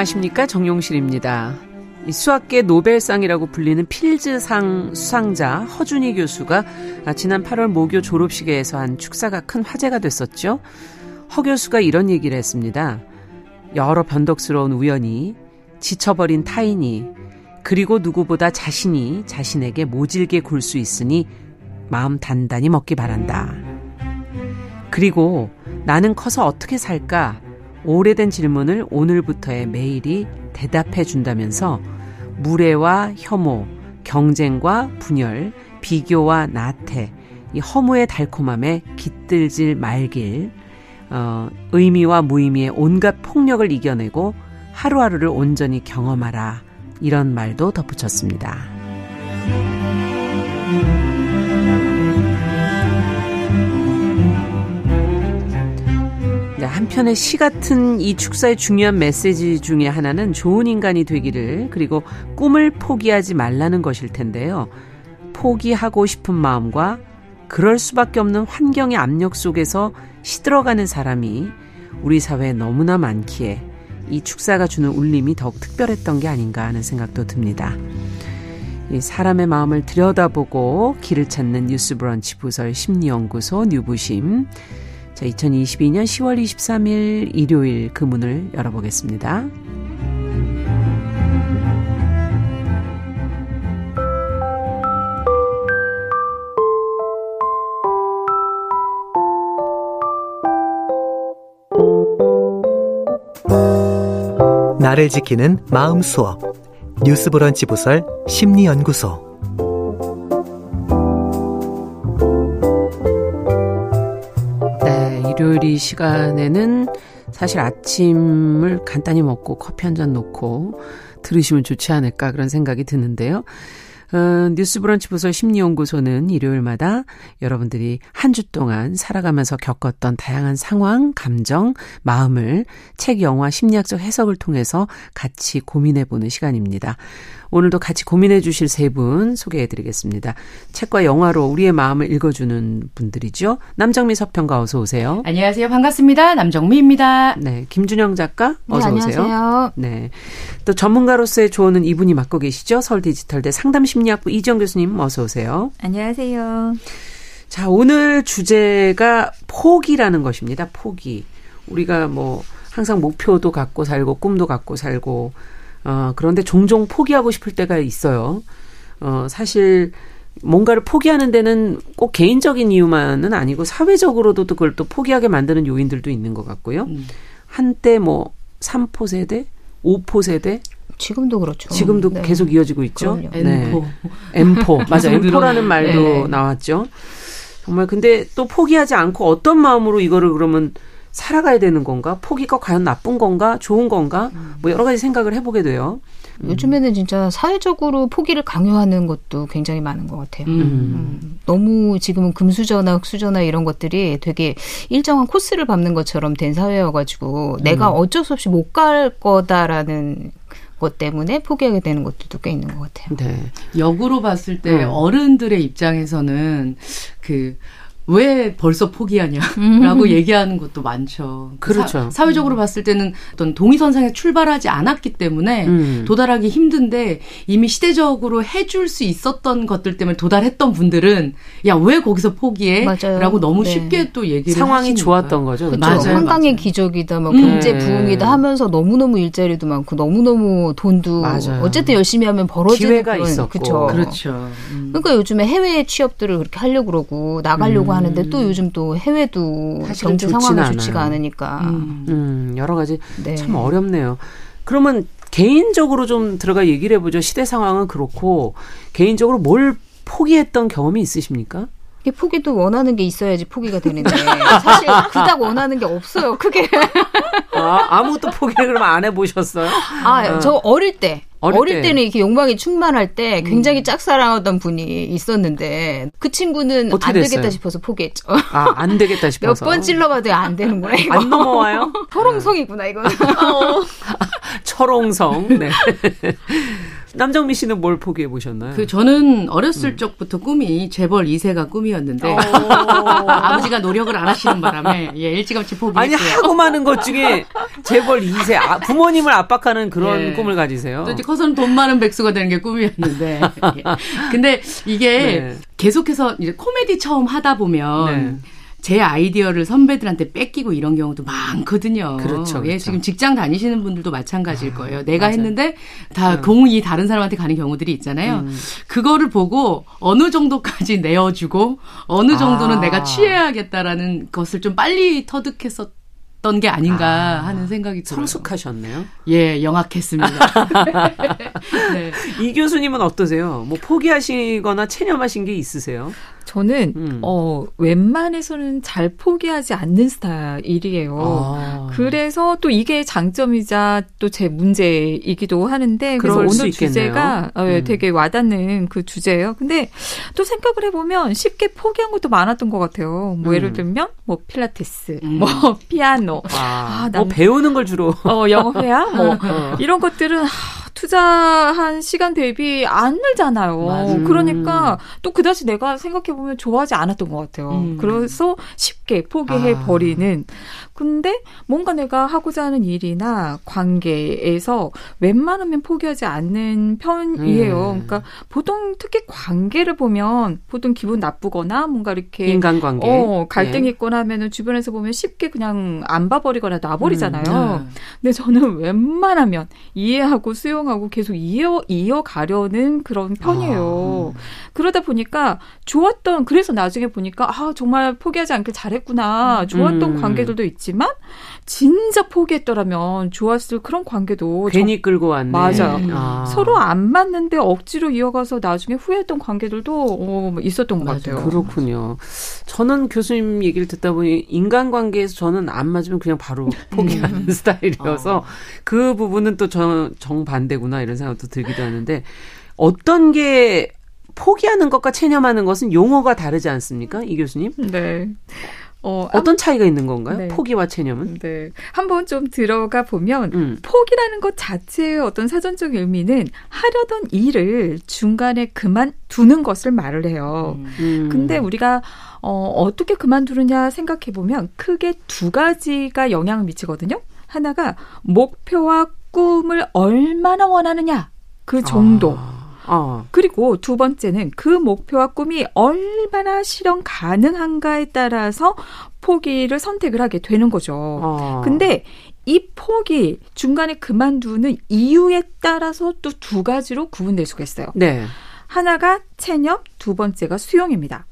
안녕하십니까 정용실입니다. 수학계 노벨상이라고 불리는 필즈상 수상자 허준희 교수가 지난 8월 모교 졸업식에서 한 축사가 큰 화제가 됐었죠. 허 교수가 이런 얘기를 했습니다. 여러 변덕스러운 우연이 지쳐버린 타인이 그리고 누구보다 자신이 자신에게 모질게 굴 수 있으니 마음 단단히 먹기 바란다. 그리고 나는 커서 어떻게 살까? 오래된 질문을 오늘부터의 매일이 대답해 준다면서 무례와 혐오, 경쟁과 분열, 비교와 나태, 이 허무의 달콤함에 깃들질 말길, 어, 의미와 무의미의 온갖 폭력을 이겨내고 하루하루를 온전히 경험하라. 이런 말도 덧붙였습니다. 한편의 시 같은 이 축사의 중요한 메시지 중에 하나는 좋은 인간이 되기를 그리고 꿈을 포기하지 말라는 것일 텐데요. 포기하고 싶은 마음과 그럴 수밖에 없는 환경의 압력 속에서 시들어가는 사람이 우리 사회에 너무나 많기에 이 축사가 주는 울림이 더욱 특별했던 게 아닌가 하는 생각도 듭니다. 이 사람의 마음을 들여다보고 길을 찾는 뉴스 브런치 부설 심리연구소 뉴부심 자, 2022년 10월 23일 일요일 그 문을 열어보겠습니다. 나를 지키는 마음 수업 뉴스 브런치 부설 심리 연구소 일요일 이 시간에는 사실 아침을 간단히 먹고 커피 한 잔 놓고 들으시면 좋지 않을까 그런 생각이 드는데요. 어, 뉴스 브런치 부설 심리연구소는 일요일마다 여러분들이 한 주 동안 살아가면서 겪었던 다양한 상황, 감정, 마음을 책, 영화, 심리학적 해석을 통해서 같이 고민해보는 시간입니다. 오늘도 같이 고민해 주실 세 분 소개해 드리겠습니다. 책과 영화로 우리의 마음을 읽어주는 분들이죠. 남정미 서평가 어서 오세요. 안녕하세요. 반갑습니다. 남정미입니다. 네. 김준영 작가 어서 네, 오세요. 안녕하세요. 네. 또 전문가로서의 조언은 이분이 맡고 계시죠. 서울 디지털대 상담심리학부 이정 교수님 어서 오세요. 안녕하세요. 자, 오늘 주제가 포기라는 것입니다. 포기. 우리가 뭐 항상 목표도 갖고 살고 꿈도 갖고 살고 어, 그런데 종종 포기하고 싶을 때가 있어요. 어, 사실 뭔가를 포기하는 데는 꼭 개인적인 이유만은 아니고 사회적으로도 그걸 또 포기하게 만드는 요인들도 있는 것 같고요. 음. 한때 뭐 3포 세대, 5포 세대 지금도 그렇죠. 지금도 네. 계속 이어지고 있죠. 그럼요. 네. M포. M포. 맞아. M포라는 말도 네. 나왔죠. 정말 근데 또 포기하지 않고 어떤 마음으로 이거를 그러면 살아가야 되는 건가? 포기가 과연 나쁜 건가? 좋은 건가? 뭐 여러 가지 생각을 해보게 돼요. 요즘에는 진짜 사회적으로 포기를 강요하는 것도 굉장히 많은 것 같아요. 음. 음, 너무 지금은 금수저나 흑수저나 이런 것들이 되게 일정한 코스를 밟는 것처럼 된 사회여가지고 내가 어쩔 수 없이 못 갈 거다라는 것 때문에 포기하게 되는 것들도 꽤 있는 것 같아요. 네. 역으로 봤을 때 음. 어른들의 입장에서는 그 왜 벌써 포기하냐라고 음. 얘기하는 것도 많죠. 그렇죠. 사, 회적으로 봤을 때는 어떤 동의선상에 출발하지 않았기 때문에 음. 도달하기 힘든데 이미 시대적으로 해줄 수 있었던 것들 때문에 도달했던 분들은 야 왜 거기서 포기해? 맞아요. 라고 너무 네. 쉽게 또 얘기를 상황이. 좋았던 거죠. 그렇죠. 맞아요, 한강의 맞아요. 기적이다, 뭐 음. 경제 네. 부흥이다 하면서 너무 너무 일자리도 많고 너무 너무 돈도 맞아요. 어쨌든 열심히 하면 벌어지는 기회가 있었고. 그렇죠. 음. 그러니까 요즘에 해외 취업들을 그렇게 하려고 그러고 나가려고 음. 하는데 또 요즘 또 해외도 경제 상황이 않아요. 좋지가 않으니까. 음. 음, 여러 가지 네. 참 어렵네요. 그러면 개인적으로 좀 들어가 얘기를 해보죠. 시대 상황은 그렇고 개인적으로 뭘 포기했던 경험이 있으십니까? 이게 포기도 원하는 게 있어야지 포기가 되는데 사실 그닥 원하는 게 없어요. 크게. 아, 아무것도 포기를 그러면 안 해보셨어요? 아, 저 어릴 때. 어릴 어릴, 때. 때는 이렇게 욕망이 충만할 때 굉장히 짝사랑하던 분이 있었는데 그 친구는 안 되겠다 됐어요? 싶어서 포기했죠. 아, 안 되겠다 몇 싶어서. 번 찔러봐도 안 되는구나 이거. 안 넘어와요? 토롱성이구나 이거는. 철옹성. 네. 남정미 씨는 뭘 포기해 보셨나요? 그 저는 어렸을 적부터 꿈이 재벌 2세가 꿈이었는데 아버지가 노력을 안 하시는 바람에 예, 일찌감치 포기했고요. 아니 하고 많은 것 중에 재벌 2세 아, 부모님을 압박하는 그런 예. 꿈을 가지세요. 또 이제 커서는 돈 많은 백수가 되는 게 꿈이었는데. 예. 근데 이게 네. 계속해서 이제 코미디 처음 하다 보면 네. 제 아이디어를 선배들한테 뺏기고 이런 경우도 많거든요. 그렇죠, 예, 그렇죠. 지금 직장 다니시는 분들도 마찬가지일 거예요. 내가 맞아요. 했는데 다 공이 다른 사람한테 가는 경우들이 있잖아요. 음. 그거를 보고 어느 정도까지 내어주고 어느 정도는 아. 내가 취해야겠다라는 것을 좀 빨리 터득했었 던 게 아닌가 아. 하는 생각이 들어요. 성숙하셨네요. 예, 영악했습니다. 네. 이 교수님은 어떠세요? 뭐 포기하시거나 체념하신 게 있으세요? 저는 음. 어 웬만해서는 잘 포기하지 않는 스타일이에요. 아. 그래서 또 이게 장점이자 또 제 문제이기도 하는데 그래서 오늘. 주제가 어, 예, 음. 되게 와닿는 그 주제예요. 근데 또 생각을 해보면 쉽게 포기한 것도 많았던 것 같아요. 뭐 음. 예를 들면 뭐 필라테스, 음. 뭐 피아노, 아, 아, 뭐 남- 배우는 걸 주로. 어 영어 회화, 뭐 어. 이런 것들은 하, 투자한 시간 대비 안 늘잖아요. 맞아요. 그러니까 또 그다지 내가 생각해 보면 좋아하지 않았던 것 같아요. 음. 그래서 쉽게 포기해 아. 버리는. 근데 뭔가 내가 하고자 하는 일이나 관계에서 웬만하면 포기하지 않는 편이에요. 음. 그러니까 보통 특히 관계를 보면 보통 기분 나쁘거나 뭔가 이렇게 인간관계. 어, 갈등이 예. 있거나 하면은 주변에서 보면 쉽게 그냥 안 봐버리거나 놔버리잖아요. 음. 근데 저는 웬만하면 이해하고 수용하고 계속 이어, 이어가려는 그런 편이에요. 그러다 보니까 좋았던, 그래서 나중에 보니까, 아, 정말 포기하지 않길 잘했구나. 좋았던 음. 관계들도 있지 만, 진짜 포기했더라면 좋았을 그런 관계도 괜히 끌고 왔네. 맞아요. 음. 아. 서로 안 맞는데 억지로 이어가서 나중에 후회했던 관계들도 어, 있었던 것 맞아요. 같아요. 그렇군요. 저는 교수님 얘기를 듣다 보니 인간관계에서 저는 안 맞으면 그냥 바로 포기하는 스타일이어서 그 부분은 또 저, 정반대구나 이런 생각도 들기도 하는데 어떤 게 포기하는 것과 체념하는 것은 용어가 다르지 않습니까? 이 교수님? 네. 어, 어떤 차이가 있는 건가요? 네. 포기와 체념은? 네. 한번 좀 들어가 보면 음. 포기라는 것 자체의 어떤 사전적 의미는 하려던 일을 중간에 그만두는 것을 말을 해요. 음. 근데 우리가 어, 어떻게 그만두느냐 생각해 보면 크게 두 가지가 영향을 미치거든요. 하나가 목표와 꿈을 얼마나 원하느냐 그 정도. 아. 아. 그리고 두 번째는 그 목표와 꿈이 얼마나 실현 가능한가에 따라서 포기를 선택을 하게 되는 거죠. 아. 근데 이 포기 중간에 그만두는 이유에 따라서 또 두 가지로 구분될 수가 있어요. 네. 하나가 체념, 두 번째가 수용입니다.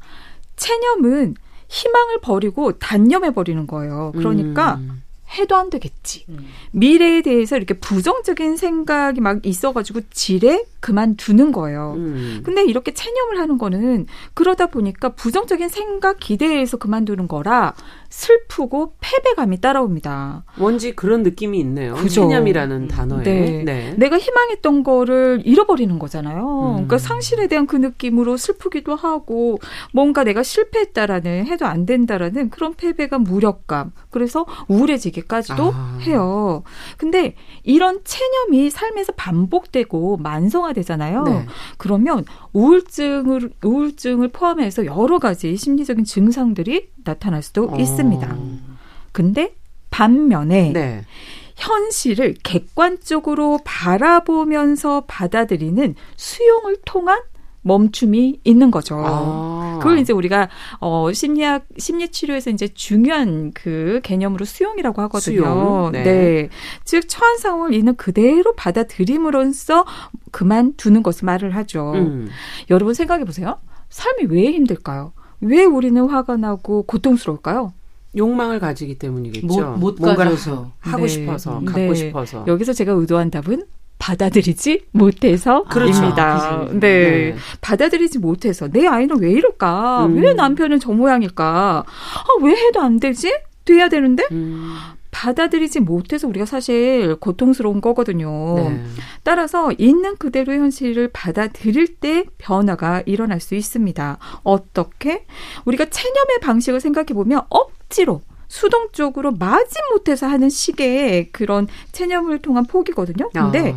체념은 희망을 버리고 단념해 버리는 거예요. 그러니까 음. 해도 안 되겠지. 미래에 대해서 이렇게 부정적인 생각이 막 있어가지고 지레 그만두는 거예요. 음. 근데 이렇게 체념을 하는 거는 그러다 보니까 부정적인 생각 기대에서 그만두는 거라 슬프고 패배감이 따라옵니다. 뭔지 그런 느낌이 있네요. 그죠. 체념이라는 단어에. 네. 네. 내가 희망했던 거를 잃어버리는 거잖아요. 음. 그러니까 상실에 대한 그 느낌으로 슬프기도 하고 뭔가 내가 실패했다라는 해도 안 된다라는 그런 패배감, 무력감. 그래서 우울해지기까지도 아. 해요. 근데 이런 체념이 삶에서 반복되고 만성 화되잖아요. 네. 그러면 우울증을 우울증을 포함해서 여러 가지 심리적인 증상들이 나타날 수도 어. 있습니다. 근데 반면에 네. 현실을 객관적으로 바라보면서 받아들이는 수용을 통한 멈춤이 있는 거죠. 아. 그걸 이제 우리가 어 심리학 심리 치료에서 이제 중요한 그 개념으로 수용이라고 하거든요. 수용, 네. 즉 처한 상황을 있는 그대로 받아들임으로써 그만 두는 것을 말을 하죠. 음. 여러분 생각해 보세요. 삶이 왜 힘들까요? 왜 우리는 화가 나고 고통스러울까요? 욕망을 가지기 때문이겠죠. 못, 못 뭔가를 가져서. 하고 네. 싶어서, 네. 갖고 싶어서. 여기서 제가 의도한 답은 받아들이지 못해서입니다. 그렇죠. 네. 네. 받아들이지 못해서 내 아이는 왜 이럴까? 음. 왜 남편은 저 모양일까? 아, 왜 해도 안 되지? 돼야 되는데 음. 받아들이지 못해서 우리가 사실 고통스러운 거거든요. 네. 따라서 있는 그대로의 현실을 받아들일 때 변화가 일어날 수 있습니다. 어떻게? 우리가 체념의 방식을 생각해 보면 억지로 수동적으로 마지 못해서 하는 식의 그런 체념을 통한 포기거든요. 근데 아.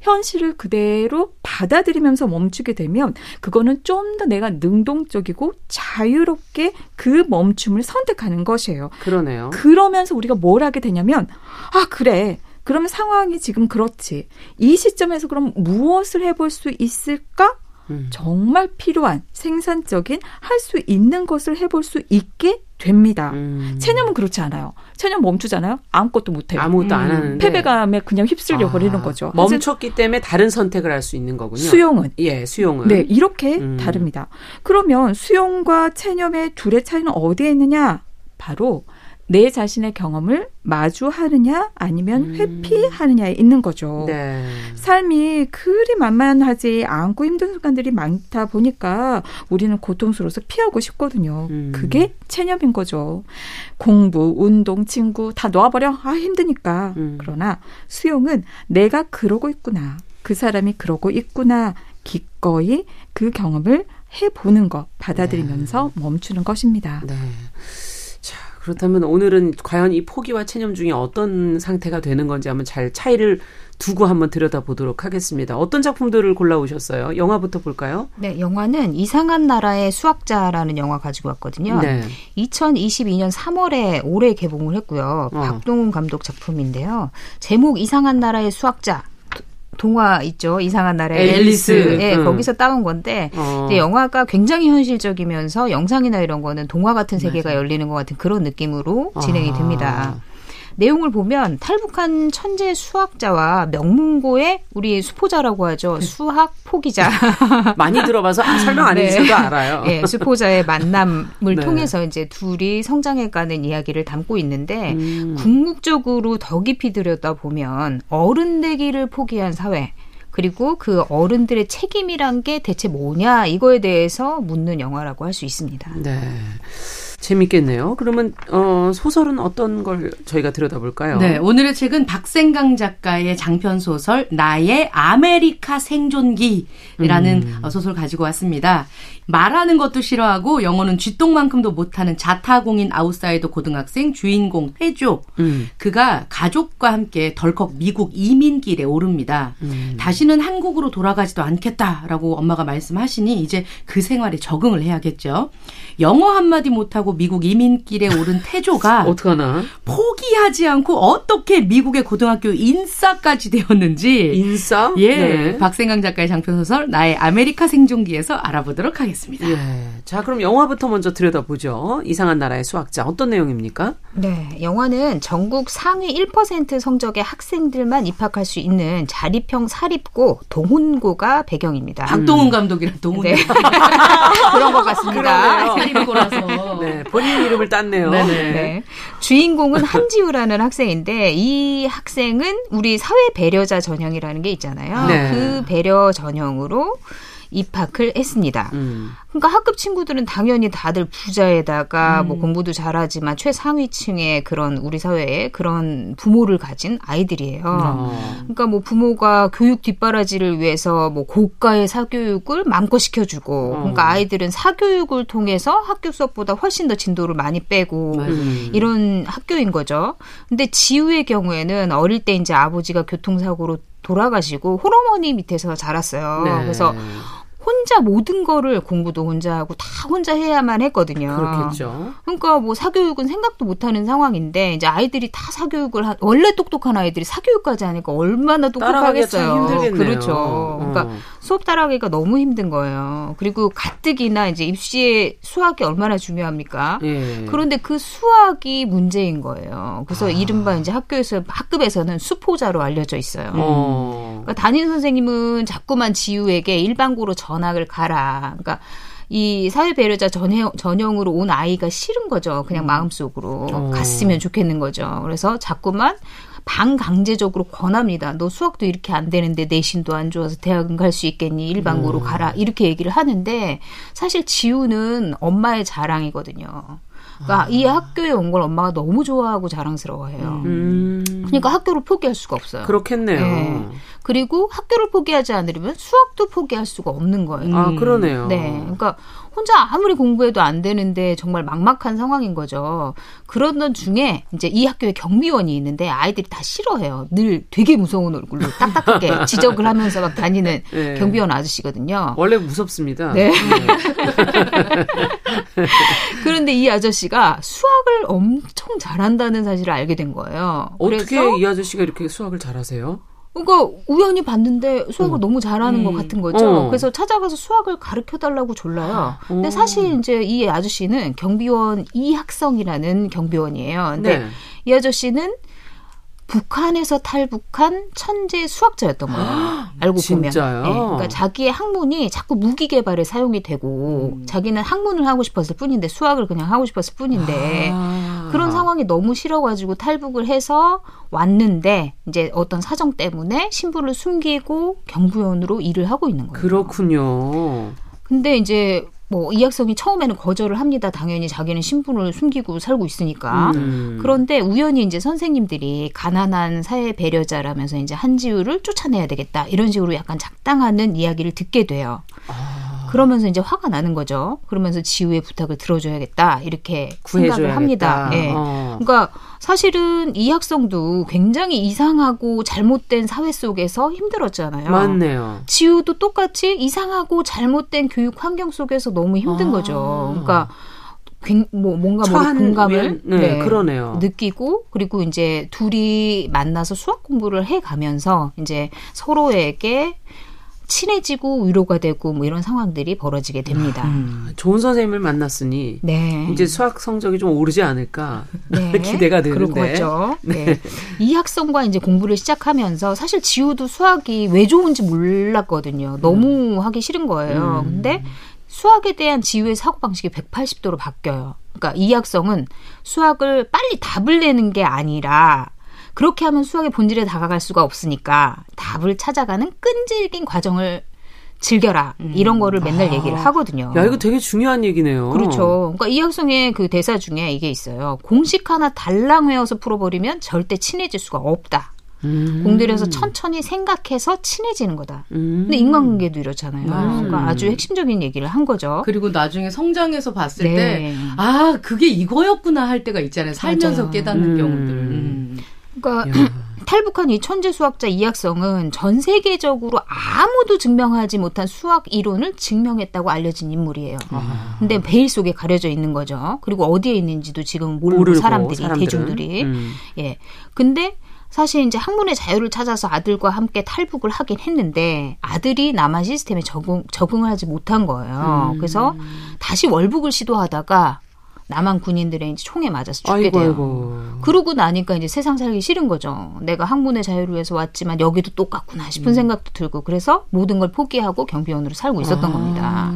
현실을 그대로 받아들이면서 멈추게 되면 그거는 좀 더 내가 능동적이고 자유롭게 그 멈춤을 선택하는 것이에요. 그러네요. 그러면서 우리가 뭘 하게 되냐면 아 그래 그러면 상황이 지금 그렇지 이 시점에서 그럼 무엇을 해볼 수 있을까? 음. 정말 필요한 생산적인 할 수 있는 것을 해볼 수 있게 됩니다. 음. 체념은 그렇지 않아요. 체념 멈추잖아요. 아무것도 못해요. 아무것도 안 하는데 음. 패배감에 그냥 휩쓸려 버리는 아, 거죠. 멈췄기 때문에 다른 선택을 할 수 있는 거군요. 수용은 예, 수용은. 네 이렇게 음. 다릅니다. 그러면 수용과 체념의 둘의 차이는 어디에 있느냐? 바로 내 자신의 경험을 마주하느냐 아니면 음. 회피하느냐에 있는 거죠. 네. 삶이 그리 만만하지 않고 힘든 순간들이 많다 보니까 우리는 고통스러워서 피하고 싶거든요. 음. 그게 체념인 거죠. 공부, 운동, 친구 다 놓아버려. 아, 힘드니까. 음. 그러나 수용은 내가 그러고 있구나. 그 사람이 그러고 있구나. 기꺼이 그 경험을 해보는 것, 받아들이면서 멈추는 것입니다. 네. 자, 그렇다면 오늘은 과연 이 포기와 체념 중에 어떤 상태가 되는 건지 한번 잘 차이를 두고 한번 들여다보도록 하겠습니다. 어떤 작품들을 골라오셨어요? 영화부터 볼까요? 네, 영화는 이상한 나라의 수학자라는 영화 가지고 왔거든요. 네. 2022년 3월에 올해 개봉을 했고요. 어. 박동훈 감독 작품인데요. 제목 이상한 나라의 수학자. 동화 있죠. 이상한 나라의 앨리스. 앨리스. 예, 음. 거기서 따온 건데 어. 영화가 굉장히 현실적이면서 영상이나 이런 거는 동화 같은 세계가 열리는 것 같은 그런 느낌으로 진행이 아. 됩니다. 내용을 보면 탈북한 천재 수학자와 명문고의 우리 수포자라고 하죠. 수학 포기자. 많이 들어봐서 아, 설명 안 네. 해주셔도 알아요. 예, 수포자의 만남을 네. 통해서 이제 둘이 성장해가는 이야기를 담고 있는데 음. 궁극적으로 더 깊이 들여다 보면 어른 되기를 포기한 사회 그리고 그 어른들의 책임이란 게 대체 뭐냐 이거에 대해서 묻는 영화라고 할 수 있습니다. 네. 재밌겠네요. 그러면 어, 소설은 어떤 걸 저희가 들여다볼까요? 네, 오늘의 책은 박생강 작가의 장편 소설 나의 아메리카 생존기라는 어, 소설 가지고 왔습니다. 말하는 것도 싫어하고 영어는 쥐똥만큼도 못하는 자타공인 아웃사이더 고등학생 주인공 태조. 음. 그가 가족과 함께 덜컥 미국 이민길에 오릅니다. 음. 다시는 한국으로 돌아가지도 않겠다라고 엄마가 말씀하시니 이제 그 생활에 적응을 해야겠죠. 영어 한마디 못하고 미국 이민길에 오른 태조가 어떡하나? 포기하지 않고 어떻게 미국의 고등학교 인싸까지 되었는지 인싸? 예 네. 박생강 작가의 장편 소설 나의 아메리카 생존기에서 알아보도록 하겠습니다. 예. 자, 그럼 영화부터 먼저 들여다보죠. 이상한 나라의 수학자. 어떤 내용입니까? 네, 영화는 전국 상위 1% 성적의 학생들만 입학할 수 있는 자립형 사립고 동훈고가 배경입니다. 박동훈 감독이랑 동훈 네. 그런 것 같습니다. 사립고라서 네. 본인 이름을 땄네요. 네네. 네. 주인공은 한지우라는 학생인데 이 학생은 우리 사회 배려자 전형이라는 게 있잖아요. 네. 그 배려 전형으로 입학을 했습니다. 음. 그러니까 학급 친구들은 당연히 다들 부자에다가 음. 뭐 공부도 잘하지만 최상위층의 그런 우리 사회에 그런 부모를 가진 아이들이에요. 어. 그러니까 뭐 부모가 교육 뒷바라지를 위해서 뭐 고가의 사교육을 마음껏 시켜주고, 어. 그러니까 아이들은 사교육을 통해서 학교 수업보다 훨씬 더 진도를 많이 빼고 음. 이런 학교인 거죠. 근데 지우의 경우에는 어릴 때 이제 아버지가 교통사고로 돌아가시고 홀어머니 밑에서 자랐어요. 네. 그래서 혼자 모든 거를 공부도 혼자 하고 다 혼자 해야만 했거든요. 그렇겠죠. 그러니까 뭐 사교육은 생각도 못 하는 상황인데 이제 아이들이 다 사교육을 한 원래 똑똑한 아이들이 사교육까지 하니까 얼마나 똑똑하겠어요. 힘들겠네요. 그렇죠. 그러니까 어. 수업 따라가기가 너무 힘든 거예요. 그리고 가뜩이나 이제 입시에 수학이 얼마나 중요합니까? 예. 그런데 그 수학이 문제인 거예요. 그래서 아. 이른바 이제 학교에서 학급에서는 수포자로 알려져 있어요. 어. 그러니까 담임 선생님은 자꾸만 지우에게 일반고로 전 학을 가라. 그러니까 이 사회 배려자 전형, 전형으로 온 아이가 싫은 거죠. 그냥 마음속으로 어. 갔으면 좋겠는 거죠. 그래서 자꾸만 반강제적으로 권합니다. 너 수학도 이렇게 안 되는데 내신도 안 좋아서 대학은 갈 수 있겠니? 일반고로 가라. 이렇게 얘기를 하는데 사실 지우는 엄마의 자랑이거든요. 그러니까 이 학교에 온 걸 엄마가 너무 좋아하고 자랑스러워해요. 음. 그러니까 학교를 포기할 수가 없어요. 그렇겠네요. 네. 그리고 학교를 포기하지 않으려면 수학도 포기할 수가 없는 거예요. 아, 그러네요. 네. 그러니까 혼자 아무리 공부해도 안 되는데 정말 막막한 상황인 거죠. 그러던 중에 이제 이 학교에 경비원이 있는데 아이들이 다 싫어해요. 늘 되게 무서운 얼굴로 딱딱하게 지적을 하면서 막 다니는 네. 경비원 아저씨거든요. 원래 무섭습니다. 네. 그런데 이 아저씨가 수학을 엄청 잘한다는 사실을 알게 된 거예요. 어떻게 이 아저씨가 이렇게 수학을 잘하세요? 그러니까 우연히 봤는데 수학을 어. 너무 잘하는 것 음. 같은 거죠. 어. 그래서 찾아가서 수학을 가르쳐 달라고 졸라요. 근데 어. 사실 이제 이 아저씨는 경비원 이학성이라는 경비원이에요. 근데 네. 이 아저씨는 북한에서 탈북한 천재 수학자였던 거예요. 알고 진짜요? 보면. 네, 그러니까 자기의 학문이 자꾸 무기 개발에 사용이 되고 음. 자기는 학문을 하고 싶었을 뿐인데 수학을 그냥 하고 싶었을 뿐인데 아. 그런 상황이 너무 싫어가지고 탈북을 해서 왔는데 이제 어떤 사정 때문에 신분을 숨기고 경부원으로 일을 하고 있는 거예요. 그렇군요. 근데 이제 뭐 이학성이 처음에는 거절을 합니다. 당연히 자기는 신분을 숨기고 살고 있으니까. 음. 그런데 우연히 이제 선생님들이 가난한 사회 배려자라면서 이제 한지우를 쫓아내야 되겠다 이런 식으로 약간 작당하는 이야기를 듣게 돼요. 아. 그러면서 이제 화가 나는 거죠. 그러면서 지우의 부탁을 들어줘야겠다 이렇게 생각을 합니다. 구해줘야겠다. 예. 어. 그러니까 사실은 이학성도 굉장히 이상하고 잘못된 사회 속에서 힘들었잖아요. 맞네요. 지우도 똑같이 이상하고 잘못된 교육 환경 속에서 너무 힘든 아. 거죠. 그러니까 굉- 뭐 뭔가 뭐 공감을 면- 네, 그러네요. 느끼고 그리고 이제 둘이 만나서 수학 공부를 해 가면서 이제 서로에게 친해지고 위로가 되고 뭐 이런 상황들이 벌어지게 됩니다. 음, 좋은 선생님을 만났으니 네. 이제 수학 성적이 좀 오르지 않을까 네. 기대가 되는데. 같죠. 네. 이 학성과 이제 공부를 시작하면서 사실 지우도 수학이 왜 좋은지 몰랐거든요. 너무 하기 싫은 거예요. 음. 근데 수학에 대한 지우의 사고 방식이 180도로 바뀌어요. 그러니까 이 학성은 수학을 빨리 답을 내는 게 아니라 그렇게 하면 수학의 본질에 다가갈 수가 없으니까 답을 찾아가는 끈질긴 과정을 즐겨라. 이런 거를 맨날 얘기를 하거든요. 야 이거 되게 중요한 얘기네요. 그렇죠. 그러니까 이학성의 그 대사 중에 이게 있어요. 공식 하나 달랑 외워서 풀어버리면 절대 친해질 수가 없다. 음. 공들여서 천천히 생각해서 친해지는 거다. 음. 근데 인간관계도 이렇잖아요. 맞아요. 그러니까 아주 핵심적인 얘기를 한 거죠. 그리고 나중에 성장해서 봤을 네. 때, 아, 그게 이거였구나 할 때가 있잖아요. 살면서 맞아요. 깨닫는 음. 경우들. 음. 그러니까 야. 탈북한 이 천재 수학자 이학성은 전 세계적으로 아무도 증명하지 못한 수학 이론을 증명했다고 알려진 인물이에요. 아. 근데 베일 속에 가려져 있는 거죠. 그리고 어디에 있는지도 지금 모르고 사람들이 사람들은. 대중들이 음. 예. 근데 사실 이제 학문의 자유를 찾아서 아들과 함께 탈북을 하긴 했는데 아들이 남한 시스템에 적응 적응을 하지 못한 거예요. 음. 그래서 다시 월북을 시도하다가 남한 군인들의 이제 총에 맞아서 죽게 아이고 돼요. 아이고. 그러고 나니까 이제 세상 살기 싫은 거죠. 내가 학문의 자유를 위해서 왔지만 여기도 똑같구나 싶은 생각도 들고 그래서 모든 걸 포기하고 경비원으로 살고 있었던 아. 겁니다.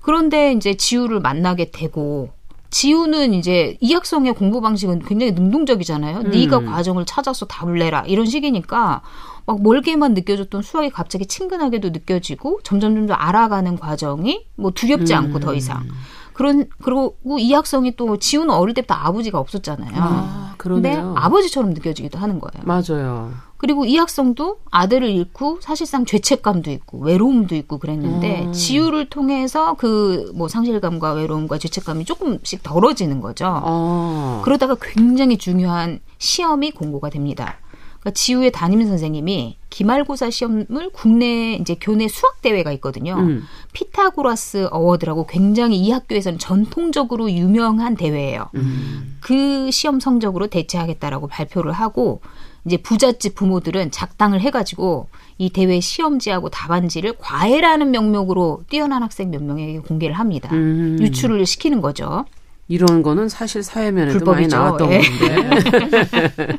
그런데 이제 지우를 만나게 되고 지우는 이제 이학성의 공부 방식은 굉장히 능동적이잖아요. 음. 네가 과정을 찾아서 답을 내라 이런 식이니까 막 멀게만 느껴졌던 수학이 갑자기 친근하게도 느껴지고 점점 점점 알아가는 과정이 뭐 두렵지 않고 더 이상 그런 그리고 이학성이 또 지우는 어릴 때부터 아버지가 없었잖아요. 아, 그러네요. 아버지처럼 느껴지기도 하는 거예요. 맞아요. 그리고 이학성도 아들을 잃고 사실상 죄책감도 있고 외로움도 있고 그랬는데 음. 지우를 통해서 그 뭐 상실감과 외로움과 죄책감이 조금씩 덜어지는 거죠. 어. 그러다가 굉장히 중요한 시험이 공고가 됩니다. 그러니까 지우의 담임 선생님이 기말고사 시험을 국내 이제 교내 수학 대회가 있거든요. 음. 피타고라스 어워드라고 굉장히 이 학교에서는 전통적으로 유명한 대회예요. 음. 그 시험 성적으로 대체하겠다라고 발표를 하고 이제 부잣집 부모들은 작당을 해가지고 이 대회 시험지하고 답안지를 과외라는 명목으로 뛰어난 학생 몇 명에게 공개를 합니다. 음. 유출을 시키는 거죠. 이런 거는 사실 사회면에도 많이 불법이죠. 나왔던 예. 건데.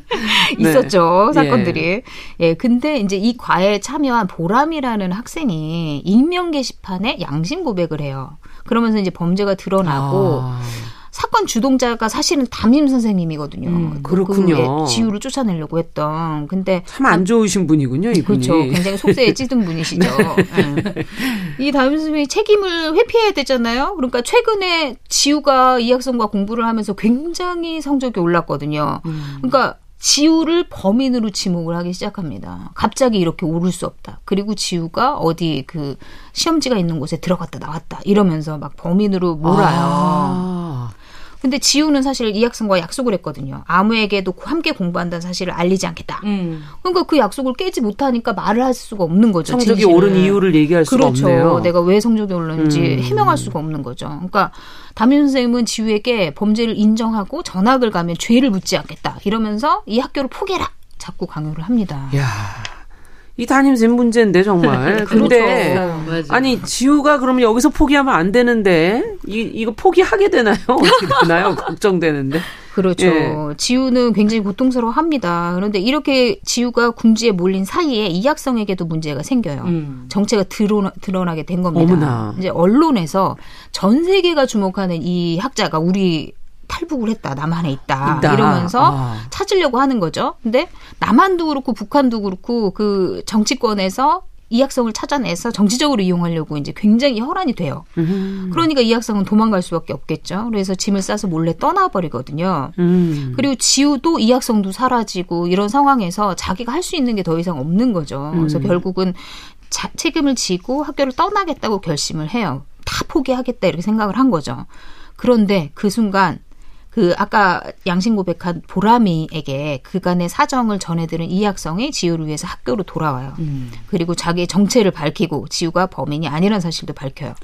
네. 있었죠 사건들이. 예, 근데 이제 이 과외에 참여한 보람이라는 학생이 익명 게시판에 양심 고백을 해요. 그러면서 이제 범죄가 드러나고 아. 사건 주동자가 사실은 담임 선생님이거든요. 음, 그- 그렇군요. 그 지우를 쫓아내려고 했던. 근데 참 안 좋으신 분이군요, 이분이. 그렇죠. 굉장히 속세에 찌든 분이시죠. 예. 이 담임 선생님이 책임을 회피해야 되잖아요. 그러니까 최근에 지우가 이학성과 공부를 하면서 굉장히 성적이 올랐거든요. 음. 그러니까 지우를 범인으로 지목을 하기 시작합니다. 갑자기 이렇게 오를 수 없다. 그리고 지우가 어디 그 시험지가 있는 곳에 들어갔다 나왔다 이러면서 막 범인으로 몰아요. 아. 근데 지우는 사실 이 학생과 약속을 했거든요. 아무에게도 함께 공부한다는 사실을 알리지 않겠다. 음. 그러니까 그 약속을 깨지 못하니까 말을 할 수가 없는 거죠. 성적이 진실을. 오른 이유를 얘기할 수가 그렇죠. 없네요. 내가 왜 성적이 오르는지 음. 해명할 수가 없는 거죠. 그러니까 담임 선생님은 지우에게 범죄를 인정하고 전학을 가면 죄를 묻지 않겠다. 이러면서 이 학교를 포기해라. 자꾸 강요를 합니다. 야, 이 담임쌤 문제인데 정말. 근데 그렇죠. 아니 지우가 그러면 여기서 포기하면 안 되는데 이 이거 포기하게 되나요? 어떻게 되나요? 걱정되는데. 그렇죠. 예. 지우는 굉장히 고통스러워합니다. 그런데 이렇게 지우가 궁지에 몰린 사이에 이 학생에게도 문제가 생겨요. 음. 정체가 드러나, 드러나게 된 겁니다. 어머나. 이제 언론에서 전 세계가 주목하는 이 학자가 우리 탈북을 했다, 남한에 있다, 있다. 이러면서 아. 찾으려고 하는 거죠. 근데 남한도 그렇고 북한도 그렇고 그 정치권에서 이 학생을 찾아내서 정치적으로 이용하려고 이제 굉장히 혈안이 돼요. 음. 그러니까 이 학생은 도망갈 수밖에 없겠죠. 그래서 짐을 싸서 몰래 떠나버리거든요. 음. 그리고 지우도 이 학생도 사라지고 이런 상황에서 자기가 할 수 있는 게 더 이상 없는 거죠. 그래서 음. 결국은 자- 책임을 지고 학교를 떠나겠다고 결심을 해요. 다 포기하겠다 이렇게 생각을 한 거죠. 그런데 그 순간 그 아까 양심 고백한 보람이에게 그간의 사정을 전해들은 이 학생이 지우를 위해서 학교로 돌아와요. 음. 그리고 자기의 정체를 밝히고 지우가 범인이 아니라는 사실도 밝혀요.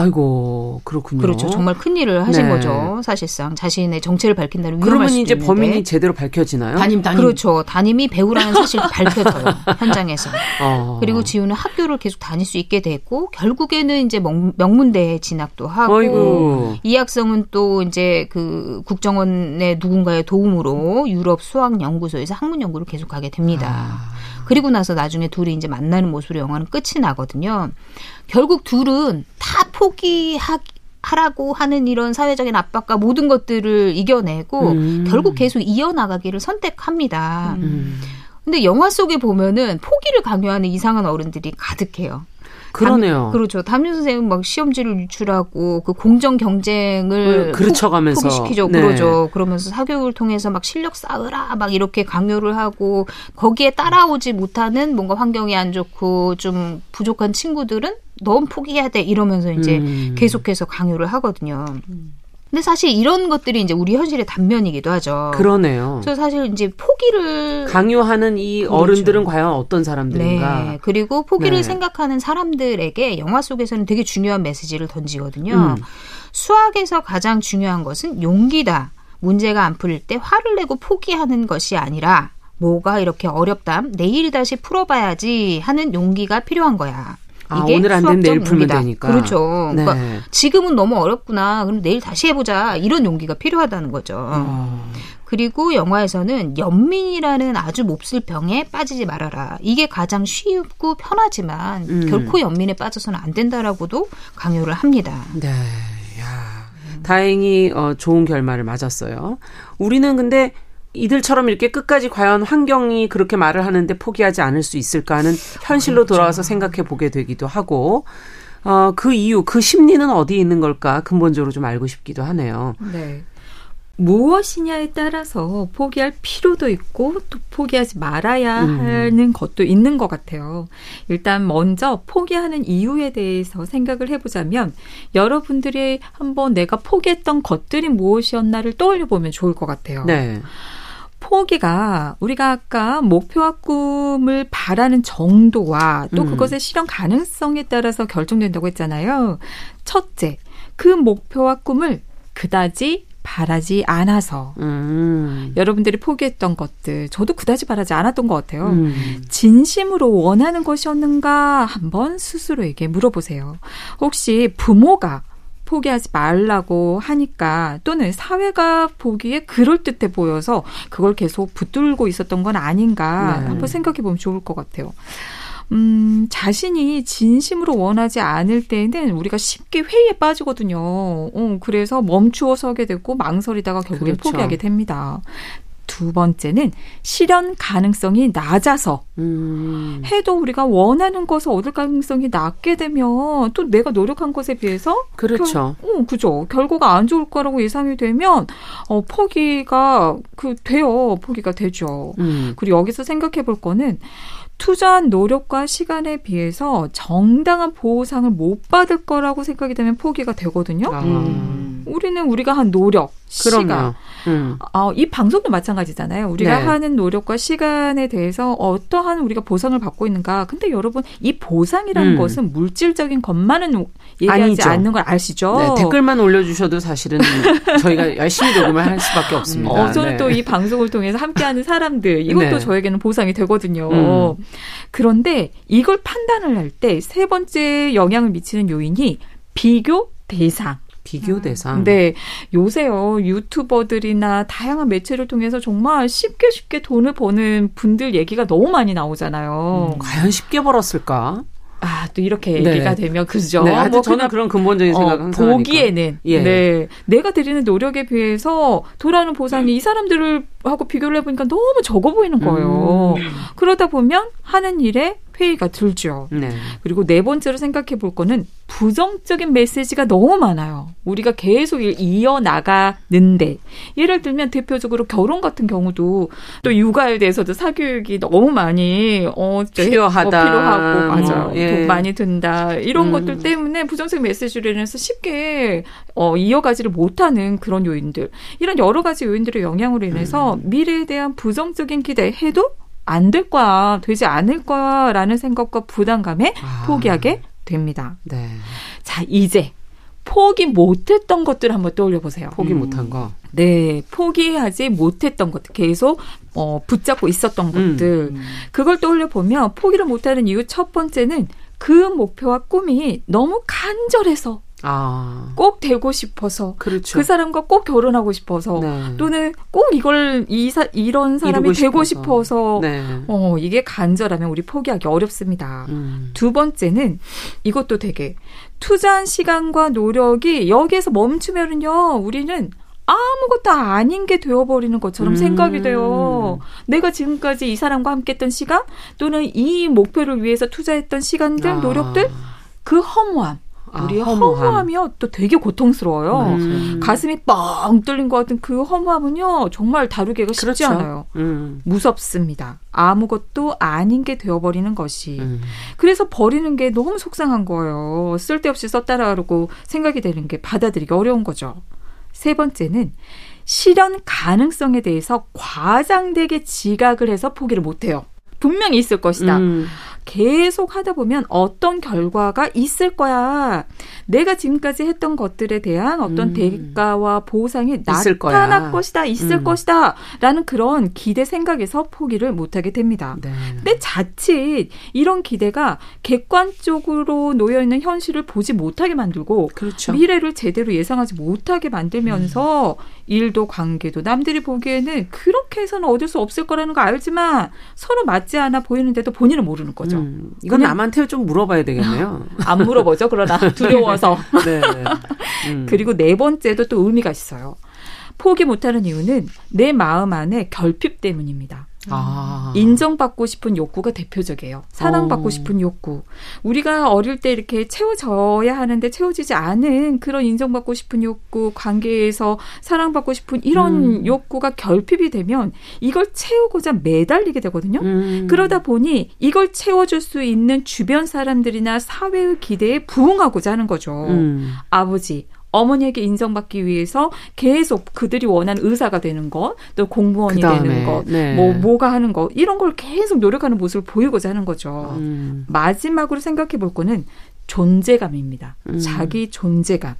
아이고 그렇군요. 그렇죠. 정말 큰 일을 하신 네. 거죠. 사실상 자신의 정체를 밝힌다는 위험할 그러면 수도 이제 있는데. 범인이 제대로 밝혀지나요? 담임 담임. 그렇죠. 담임이 배우라는 사실을 밝혀져요. 현장에서. 어. 그리고 지우는 학교를 계속 다닐 수 있게 됐고 결국에는 이제 명, 명문대에 진학도 하고 아이고. 이 학생은 또 이제 그 국정원의 누군가의 도움으로 유럽 수학 연구소에서 학문 연구를 계속하게 됩니다. 아. 그리고 나서 나중에 둘이 이제 만나는 모습으로 영화는 끝이 나거든요. 결국 둘은 다 포기하 하라고 하는 이런 사회적인 압박과 모든 것들을 이겨내고 음. 결국 계속 이어나가기를 선택합니다. 음. 근데 영화 속에 보면은 포기를 강요하는 이상한 어른들이 가득해요. 그러네요. 담- 그렇죠. 담임 선생님 막 시험지를 유출하고 그 공정 경쟁을 음, 그르쳐가면서. 포, 기시키죠 네. 그러죠. 그러면서 사교육을 통해서 막 실력 쌓으라 막 이렇게 강요를 하고 거기에 따라오지 못하는 뭔가 환경이 안 좋고 좀 부족한 친구들은 넌 포기해야 돼 이러면서 이제 음. 계속해서 강요를 하거든요. 근데 사실 이런 것들이 이제 우리 현실의 단면이기도 하죠. 그러네요. 그래서 사실 이제 포기를 강요하는 이 그렇죠. 어른들은 과연 어떤 사람들인가? 네. 그리고 포기를 네. 생각하는 사람들에게 영화 속에서는 되게 중요한 메시지를 던지거든요. 음. 수학에서 가장 중요한 것은 용기다. 문제가 안 풀릴 때 화를 내고 포기하는 것이 아니라 뭐가 이렇게 어렵다. 내일 다시 풀어봐야지 하는 용기가 필요한 거야. 아, 오늘 안 되면 내일 풀면 되니까. 그렇죠. 네. 그러니까 지금은 너무 어렵구나. 그럼 내일 다시 해보자. 이런 용기가 필요하다는 거죠. 어. 그리고 영화에서는 연민이라는 아주 몹쓸 병에 빠지지 말아라. 이게 가장 쉽고 편하지만 음. 결코 연민에 빠져서는 안 된다라고도 강요를 합니다. 네. 야. 다행히 어, 좋은 결말을 맞았어요. 우리는 근데 이들처럼 이렇게 끝까지 과연 환경이 그렇게 말을 하는데 포기하지 않을 수 있을까 하는 현실로 돌아와서 생각해 보게 되기도 하고 어, 그 이유, 그 심리는 어디에 있는 걸까 근본적으로 좀 알고 싶기도 하네요. 네. 무엇이냐에 따라서 포기할 필요도 있고 또 포기하지 말아야 음. 하는 것도 있는 것 같아요. 일단 먼저 포기하는 이유에 대해서 생각을 해보자면 여러분들이 한번 내가 포기했던 것들이 무엇이었나를 떠올려 보면 좋을 것 같아요. 네. 포기가 우리가 아까 목표와 꿈을 바라는 정도와 또 음. 그것의 실현 가능성에 따라서 결정된다고 했잖아요. 첫째, 그 목표와 꿈을 그다지 바라지 않아서 음. 여러분들이 포기했던 것들 저도 그다지 바라지 않았던 것 같아요. 음. 진심으로 원하는 것이었는가 한번 스스로에게 물어보세요. 혹시 부모가 포기하지 말라고 하니까 또는 사회가 보기에 그럴듯해 보여서 그걸 계속 붙들고 있었던 건 아닌가 네. 한번 생각해 보면 좋을 것 같아요. 음, 자신이 진심으로 원하지 않을 때는 우리가 쉽게 회의에 빠지거든요. 어, 그래서 멈추어 서게 되고 망설이다가 결국엔 그렇죠. 포기하게 됩니다. 두 번째는 실현 가능성이 낮아서 음. 해도 우리가 원하는 것을 얻을 가능성이 낮게 되면 또 내가 노력한 것에 비해서 그렇죠. 결, 어, 그죠. 결과가 안 좋을 거라고 예상이 되면 어, 포기가 그 돼요. 포기가 되죠. 음. 그리고 여기서 생각해 볼 거는 투자한 노력과 시간에 비해서 정당한 보상을 못 받을 거라고 생각이 되면 포기가 되거든요. 아. 음. 우리는 우리가 한 노력, 시간, 그럼요. 음. 어, 이 방송도 마찬가지잖아요. 우리가 네. 하는 노력과 시간에 대해서 어떠한 우리가 보상을 받고 있는가. 근데 여러분, 이 보상이라는 음. 것은 물질적인 것만은 얘기하지 아니죠. 않는 걸 아시죠? 네, 댓글만 올려주셔도 사실은 저희가 열심히 녹음을 할 수밖에 없습니다. 어, 저는 네. 또이 방송을 통해서 함께하는 사람들 이것도 네. 저에게는 보상이 되거든요. 음. 그런데 이걸 판단을 할 때 세 번째 영향을 미치는 요인이 비교 대상. 비교 대상. 네, 요새요 유튜버들이나 다양한 매체를 통해서 정말 쉽게 쉽게 돈을 버는 분들 얘기가 너무 많이 나오잖아요. 과연 쉽게 벌었을까? 아, 또 이렇게 네. 얘기가 되면 그죠. 네, 뭐 저는 그런 근본적인 생각 어, 보기에는 예. 네 내가 드리는 노력에 비해서 돌아오는 보상이 이 사람들을 하고 비교를 해 보니까 너무 적어 보이는 거예요. 음. 그러다 보면 하는 일에 회의가 들죠. 네. 그리고 네 번째로 생각해 볼 거는 부정적인 메시지가 너무 많아요. 우리가 계속 이어 나가는데 예를 들면 대표적으로 결혼 같은 경우도 또 육아에 대해서도 사교육이 너무 많이 어 필요하다. 어, 필요하고 맞아요. 뭐, 예. 돈 많이 든다 이런 음. 것들 때문에 부정적 메시지로 인해서 쉽게 어 이어가지를 못하는 그런 요인들 이런 여러 가지 요인들의 영향으로 인해서 음. 미래에 대한 부정적인 기대 해도 안 될 거야, 되지 않을 거야라는 생각과 부담감에 아. 포기하게 됩니다. 네. 자, 이제 포기 못했던 것들 한번 떠올려 보세요. 포기 못한 거. 네, 포기하지 못했던 것들 계속 어, 붙잡고 있었던 것들 그걸 떠올려 보면 포기를 못하는 이유 첫 번째는 그 목표와 꿈이 너무 간절해서 아. 꼭 되고 싶어서 그렇죠. 그 사람과 꼭 결혼하고 싶어서 네. 또는 꼭 이걸 이 사, 이런 사람이 되고 싶어서. 싶어서 네. 어, 이게 간절하면 우리 포기하기 어렵습니다. 음. 두 번째는 이것도 되게 투자한 시간과 노력이 여기에서 멈추면은요, 우리는 아무것도 아닌 게 되어버리는 것처럼 음. 생각이 돼요. 내가 지금까지 이 사람과 함께 했던 시간 또는 이 목표를 위해서 투자했던 시간들, 아. 노력들, 그 허무함. 아, 우리 허무함. 허무함 이요, 또 되게 고통스러워요. 음. 가슴이 뻥 뚫린 것 같은 그 허무함은요, 정말 다루기가 쉽지 그렇죠. 않아요. 음. 무섭습니다. 아무것도 아닌 게 되어버리는 것이. 음. 그래서 버리는 게 너무 속상한 거예요. 쓸데없이 썼다라고 생각이 되는 게 받아들이기 어려운 거죠. 세 번째는 실현 가능성에 대해서 과장되게 지각을 해서 포기를 못해요. 분명히 있을 것이다. 음. 계속 하다 보면 어떤 결과가 있을 거야. 내가 지금까지 했던 것들에 대한 어떤 음. 대가와 보상이 나타날. 것이다, 있을 음. 것이다. 라는 그런 기대 생각에서 포기를 못하게 됩니다. 네. 근데 자칫 이런 기대가 객관적으로 놓여 있는 현실을 보지 못하게 만들고 그렇죠. 미래를 제대로 예상하지 못하게 만들면서 일도 관계도 남들이 보기에는 그렇게 해서는 얻을 수 없을 거라는 거 알지만 서로 맞지 않아 보이는데도 본인은 모르는 거죠. 음. 이건 그냥- 남한테 좀 물어봐야 되겠네요. 안 물어보죠. 그러나 두려워서. 네. 음. 그리고 네 번째도 또 의미가 있어요. 포기 못하는 이유는 내 마음 안에 결핍 때문입니다. 아. 인정받고 싶은 욕구가 대표적이에요. 사랑받고 어. 싶은 욕구. 우리가 어릴 때 이렇게 채워져야 하는데 채워지지 않은 그런 인정받고 싶은 욕구, 관계에서 사랑받고 싶은 이런 음. 욕구가 결핍이 되면 이걸 채우고자 매달리게 되거든요. 음. 그러다 보니 이걸 채워줄 수 있는 주변 사람들이나 사회의 기대에 부응하고자 하는 거죠. 음. 아버지, 어머니에게 인정받기 위해서 계속 그들이 원하는 의사가 되는 것, 또 공무원이 그다음에, 되는 것, 네. 뭐 뭐가 하는 것 이런 걸 계속 노력하는 모습을 보이고자 하는 거죠. 음. 마지막으로 생각해 볼 거는 존재감입니다. 음. 자기 존재감.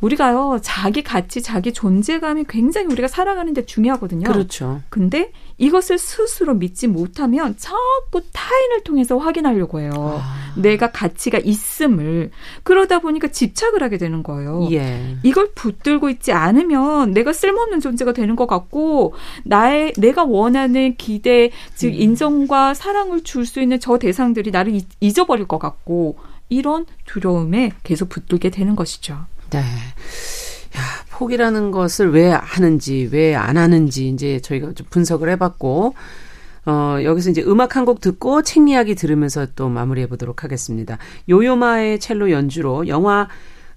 우리가요, 자기 가치, 자기 존재감이 굉장히 우리가 살아가는데 중요하거든요. 그렇죠. 근데 이것을 스스로 믿지 못하면 자꾸 타인을 통해서 확인하려고 해요. 아. 내가 가치가 있음을. 그러다 보니까 집착을 하게 되는 거예요. 예. 이걸 붙들고 있지 않으면 내가 쓸모없는 존재가 되는 것 같고 나의 내가 원하는 기대 즉 음. 인정과 사랑을 줄 수 있는 저 대상들이 나를 잊- 잊어버릴 것 같고 이런 두려움에 계속 붙들게 되는 것이죠. 네. 야, 포기라는 것을 왜 하는지, 왜 안 하는지 이제 저희가 좀 분석을 해 봤고, 어, 여기서 이제 음악 한 곡 듣고 책 이야기 들으면서 또 마무리해 보도록 하겠습니다. 요요마의 첼로 연주로 영화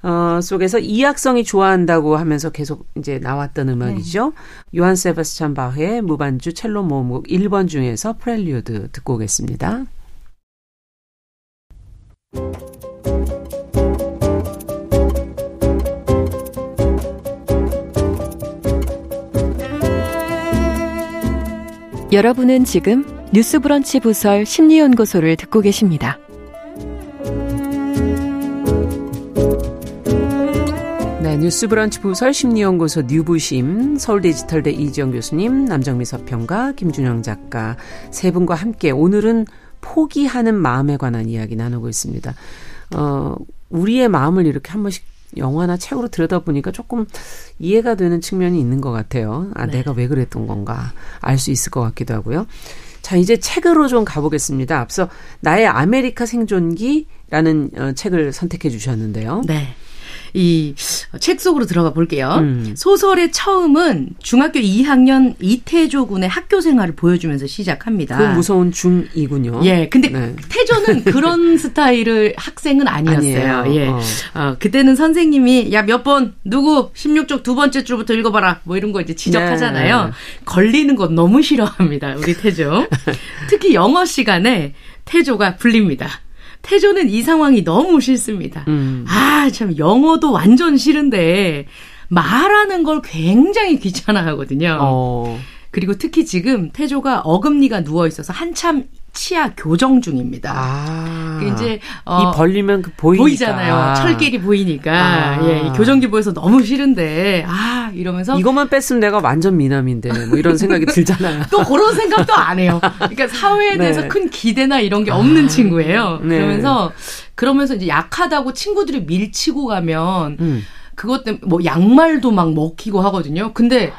어, 속에서 이학성이 좋아한다고 하면서 계속 이제 나왔던 음악이죠. 네. 요한 세바스찬 바흐의 무반주 첼로 모음곡 1번 중에서 프렐류드 듣고 오겠습니다. 여러분은 지금 뉴스브런치 부설 심리연구소를 듣고 계십니다. 네, 뉴스브런치 부설 심리연구소 뉴부심 서울디지털대 이지영 교수님, 남정미 서평가, 김준영 작가 세 분과 함께 오늘은 포기하는 마음에 관한 이야기 나누고 있습니다. 어, 우리의 마음을 이렇게 한 번씩 영화나 책으로 들여다보니까 조금 이해가 되는 측면이 있는 것 같아요. 아, 네. 내가 왜 그랬던 건가 알 수 있을 것 같기도 하고요. 자, 이제 책으로 좀 가보겠습니다. 앞서 나의 아메리카 생존기라는 어, 책을 선택해 주셨는데요. 네. 이 책 속으로 들어가 볼게요. 음. 소설의 처음은 중학교 2학년 이태조 군의 학교 생활을 보여주면서 시작합니다. 그 무서운 중2군요. 예. 근데 네. 태조는 그런 스타일의 학생은 아니었어요. 아니에요. 예. 어. 어. 그때는 선생님이 야, 몇 번 누구 16쪽 두 번째 줄부터 읽어 봐라. 뭐 이런 거 이제 지적하잖아요. 네. 걸리는 거 너무 싫어합니다. 우리 태조. 특히 영어 시간에 태조가 불립니다. 태조는 이 상황이 너무 싫습니다. 음. 아, 참, 영어도 완전 싫은데, 말하는 걸 굉장히 귀찮아 하거든요. 어. 그리고 특히 지금 태조가 어금니가 누워 있어서 한참 치아 교정 중입니다. 아. 그 이제 어, 이 벌리면 그. 보이잖아요. 철길이 보이니까. 아. 예, 교정기 보여서 너무 싫은데 아 이러면서 이것만 뺐으면 내가 완전 미남인데 뭐 이런 생각이 들잖아요. 또 그런 생각도 안 해요. 그러니까 사회에 대해서 네. 큰 기대나 이런 게 없는 아. 친구예요. 네. 그러면서 그러면서 이제 약하다고 친구들이 밀치고 가면 음. 그것 때문에 뭐 양말도 막 먹히고 하거든요. 근데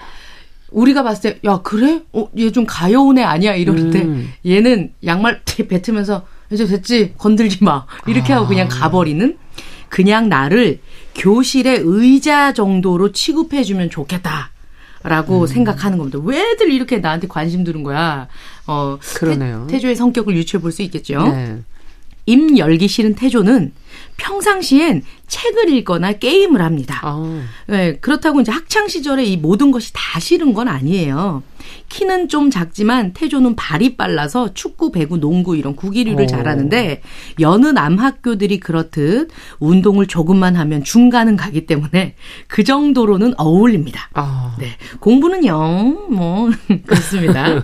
우리가 봤을 때, 야, 그래? 어, 얘 좀 가여운 애 아니야? 이럴 때, 음. 얘는 양말 뱉으면서, 이제 됐지, 건들지 마. 이렇게 아. 하고 그냥 가버리는? 그냥 나를 교실의 의자 정도로 취급해주면 좋겠다. 라고 음. 생각하는 겁니다. 왜들 이렇게 나한테 관심 두는 거야? 어, 그러네요. 태, 조의 성격을 유추해 볼 수 있겠죠. 네. 임 열기 싫은 태조는 평상시엔 책을 읽거나 게임을 합니다. 아. 네, 그렇다고 이제 학창 시절에 이 모든 것이 다 싫은 건 아니에요. 키는 좀 작지만 태조는 발이 빨라서 축구, 배구, 농구 이런 구기류를 오. 잘하는데 여느 남학교들이 그렇듯 운동을 조금만 하면 중간은 가기 때문에 그 정도로는 어울립니다. 아. 네. 공부는 영 뭐 그렇습니다.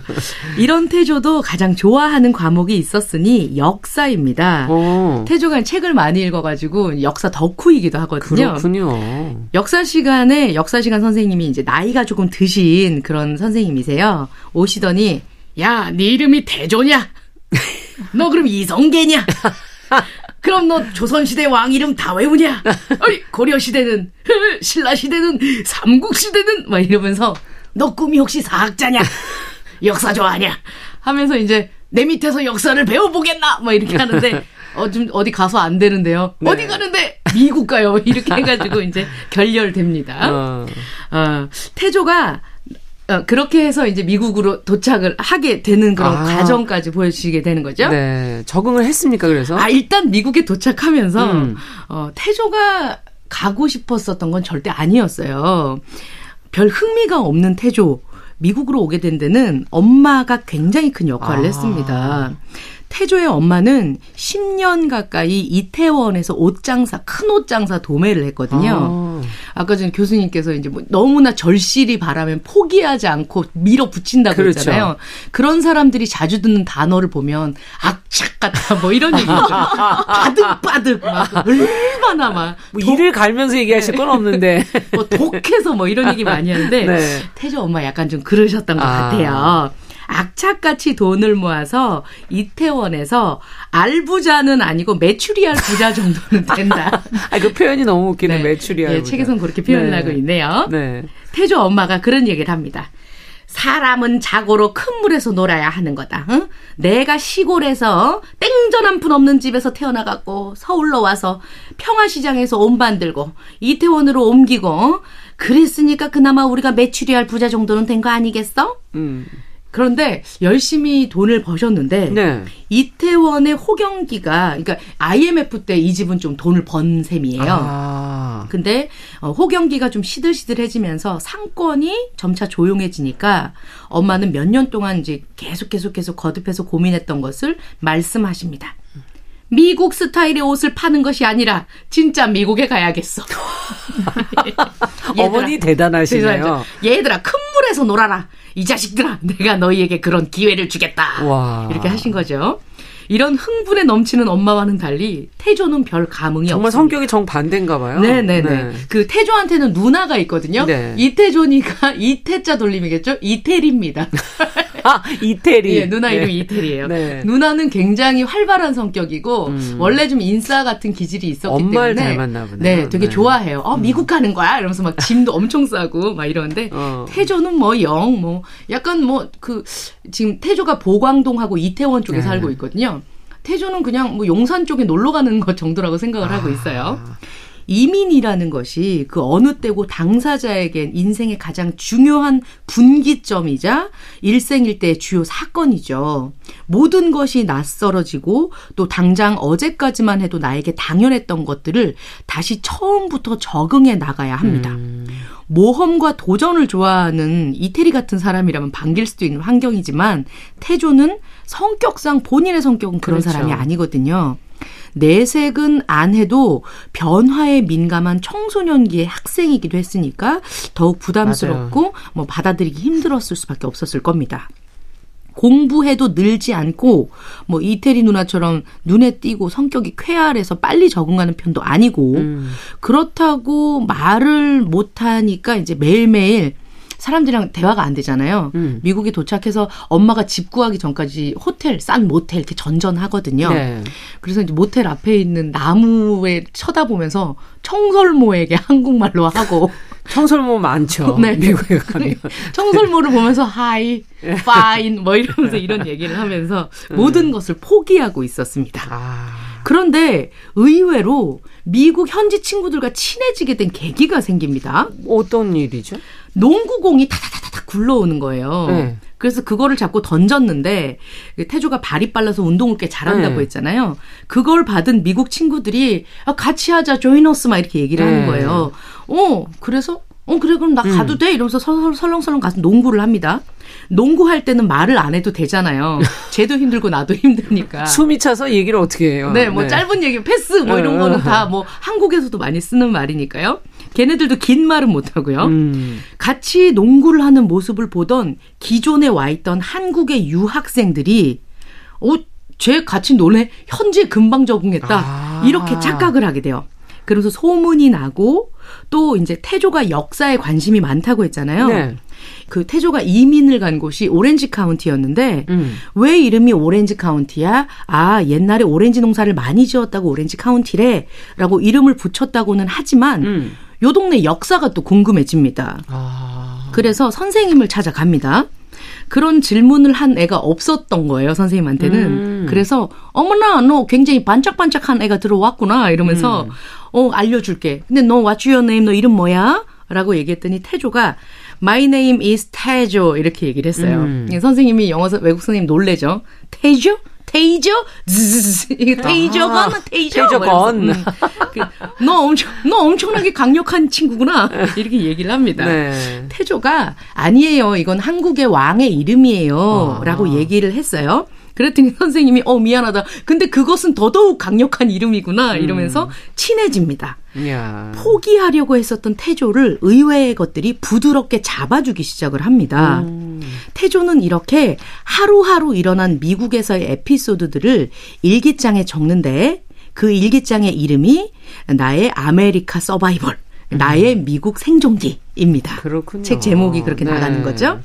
이런 태조도 가장 좋아하는 과목이 있었으니 역사입니다. 오. 태조가 책을 많이 읽어가지고 역사 덕후이기도 하거든요. 그렇군요. 역사 시간에 역사 시간 선생님이 이제 나이가 조금 드신 그런 선생님이세요. 오시더니 야, 네 이름이 대조냐? 너 그럼 이성계냐? 그럼 너 조선시대 왕 이름 다 외우냐? 아니, 고려시대는, 신라시대는, 삼국시대는, 막 이러면서, 너 꿈이 혹시 사학자냐? 역사 좋아하냐? 하면서 이제, 내 밑에서 역사를 배워보겠나? 막 이렇게 하는데, 어, 좀 어디 가서 안 되는데요. 네. 어디 가는데? 미국 가요. 이렇게 해가지고 이제 결렬됩니다. 어. 어, 태조가 어, 그렇게 해서 이제 미국으로 도착을 하게 되는 그런 아. 과정까지 보여주시게 되는 거죠. 네. 적응을 했습니까, 그래서? 아, 일단 미국에 도착하면서, 음. 어, 태조가 가고 싶었었던 건 절대 아니었어요. 별 흥미가 없는 태조. 미국으로 오게 된 데는 엄마가 굉장히 큰 역할을 아. 했습니다. 태조의 엄마는 10년 가까이 이태원에서 옷장사, 큰 옷장사 도매를 했거든요. 아. 까 전에 교수님께서 이제 뭐 너무나 절실히 바라면 포기하지 않고 밀어붙인다고 그렇죠. 했잖아요. 그런 사람들이 자주 듣는 단어를 보면 악착 같다 뭐 이런 얘기죠. 바득바득 막 얼마나 막. 뭐 독, 이를 갈면서 얘기하실 건 없는데. 뭐 독해서 뭐 이런 얘기 많이 하는데 네. 태조 엄마 약간 좀 그러셨던 것 아. 같아요. 악착같이 돈을 모아서 이태원에서 알부자는 아니고 메추리알 부자 정도는 된다. 아, 그 표현이 너무 웃기네, 네. 메추리알. 예, 책에선 그렇게 표현을 네. 하고 있네요. 네. 태조 엄마가 그런 얘기를 합니다. 사람은 자고로 큰 물에서 놀아야 하는 거다. 응? 내가 시골에서 땡전 한 푼 없는 집에서 태어나갖고 서울로 와서 평화시장에서 옷 만들고 이태원으로 옮기고 그랬으니까 그나마 우리가 매출이 할 부자 정도는 된 거 아니겠어? 음. 그런데 열심히 돈을 버셨는데 네. 이태원의 호경기가 그러니까 IMF 때 이 집은 좀 돈을 번 셈이에요. 아. 근데 어, 호경기가 좀 시들시들해지면서 상권이 점차 조용해지니까 엄마는 몇 년 동안 이제 계속 계속 계속 거듭해서 고민했던 것을 말씀하십니다. 미국 스타일의 옷을 파는 것이 아니라 진짜 미국에 가야겠어. 어머니 대단하시네요. 얘들아 큰 물에서 놀아라. 이 자식들아 내가 너희에게 그런 기회를 주겠다. 와. 이렇게 하신 거죠. 이런 흥분에 넘치는 엄마와는 달리 태조는 별 감흥이 정말 없습니다. 성격이 정반대인가 봐요. 네네네. 네. 그 태조한테는 누나가 있거든요. 네. 이태조니까 이태자 돌림이겠죠? 이태리입니다. 아, 이태리. 예, 누나 네. 이름이 이태리예요. 네. 누나는 굉장히 활발한 성격이고 음. 원래 좀 인싸 같은 기질이 있었기 엄마를 때문에 닮았나 보네요. 네, 되게 네. 좋아해요. 어, 미국 가는 거야? 이러면서 막 짐도 엄청 싸고 막 이러는데 어. 태조는 뭐 영 뭐 약간 뭐 그 지금 태조가 보광동하고 이태원 쪽에 네. 살고 있거든요. 태조는 그냥 뭐 용산 쪽에 놀러 가는 것 정도라고 생각을 하고 있어요. 이민이라는 것이 그 어느 때고 당사자에겐 인생의 가장 중요한 분기점이자 일생일대의 주요 사건이죠. 모든 것이 낯설어지고 또 당장 어제까지만 해도 나에게 당연했던 것들을 다시 처음부터 적응해 나가야 합니다. 모험과 도전을 좋아하는 이태리 같은 사람이라면 반길 수도 있는 환경이지만 태조는 성격상 본인의 성격은 그런 그렇죠. 사람이 아니거든요. 내색은 안 해도 변화에 민감한 청소년기의 학생이기도 했으니까 더욱 부담스럽고 뭐 받아들이기 힘들었을 수밖에 없었을 겁니다. 공부해도 늘지 않고 뭐 이태리 누나처럼 눈에 띄고 성격이 쾌활해서 빨리 적응하는 편도 아니고 음. 그렇다고 말을 못하니까 이제 매일매일 사람들이랑 대화가 안 되잖아요. 음. 미국에 도착해서 엄마가 집 구하기 전까지 호텔, 싼 모텔 이렇게 전전하거든요. 네. 그래서 이제 모텔 앞에 있는 나무에 쳐다보면서 청설모에게 한국말로 하고 청설모 많죠. 네. 미국에 가면. 청설모를 보면서 hi, fine 뭐 이러면서 이런 얘기를 하면서 모든 것을 포기하고 있었습니다. 아. 그런데 의외로 미국 현지 친구들과 친해지게 된 계기가 생깁니다. 어떤 일이죠? 농구공이 타다다다닥 굴러오는 거예요. 네. 그래서 그거를 자꾸 던졌는데 태조가 발이 빨라서 운동을 꽤 잘한다고 네. 했잖아요. 그걸 받은 미국 친구들이 아, 같이 하자 조이너스 막 이렇게 얘기를 하는 네. 거예요. 어 그래서 어 그래 그럼 나 가도 돼 이러면서 설- 설렁설렁 가서 농구를 합니다. 농구할 때는 말을 안 해도 되잖아요. 쟤도 힘들고 나도 힘드니까. 숨이 차서 얘기를 어떻게 해요? 아. 네, 뭐 짧은 얘기, 패스, 뭐 이런 네. 거는 다 뭐 한국에서도 많이 쓰는 말이니까요. 걔네들도 긴 말은 못 하고요. 음. 같이 농구를 하는 모습을 보던 기존에 와 있던 한국의 유학생들이, 어, 쟤 같이 노네 현지에 금방 적응했다. 아. 이렇게 착각을 하게 돼요. 그래서 소문이 나고 또 이제 태조가 역사에 관심이 많다고 했잖아요. 네. 그 태조가 이민을 간 곳이 오렌지 카운티였는데 음. 왜 이름이 오렌지 카운티야? 아, 옛날에 오렌지 농사를 많이 지었다고 오렌지 카운티래. 라고 이름을 붙였다고는 하지만 음. 요 동네 역사가 또 궁금해집니다. 아. 그래서 선생님을 찾아갑니다. 그런 질문을 한 애가 없었던 거예요, 선생님한테는. 음. 그래서, 어머나, 너 굉장히 반짝반짝한 애가 들어왔구나, 이러면서, 음. 어, 알려줄게. 근데 너, what's your name? 너 이름 뭐야? 라고 얘기했더니 태조가, my name is 태조. 이렇게 얘기를 했어요. 음. 예, 선생님이 영어 선- 외국 선생님 놀래죠. 태조? 테이저? 즈즈즈. 테이저건? 테이저? 테이저건. 뭐 음. 그, 너 엄청, 너 엄청나게 강력한 친구구나. 이렇게 얘기를 합니다. 네. 태조가 아니에요. 이건 한국의 왕의 이름이에요. 아. 라고 얘기를 했어요. 그랬더니 선생님이 어 미안하다. 근데 그것은 더더욱 강력한 이름이구나 이러면서 친해집니다. 야. 포기하려고 했었던 태조를 의외의 것들이 부드럽게 잡아주기 시작을 합니다. 음. 태조는 이렇게 하루하루 일어난 미국에서의 에피소드들을 일기장에 적는데 그 일기장의 이름이 나의 아메리카 서바이벌, 나의 미국 생존기입니다. 음. 그렇군요. 책 제목이 그렇게 네. 나가는 거죠.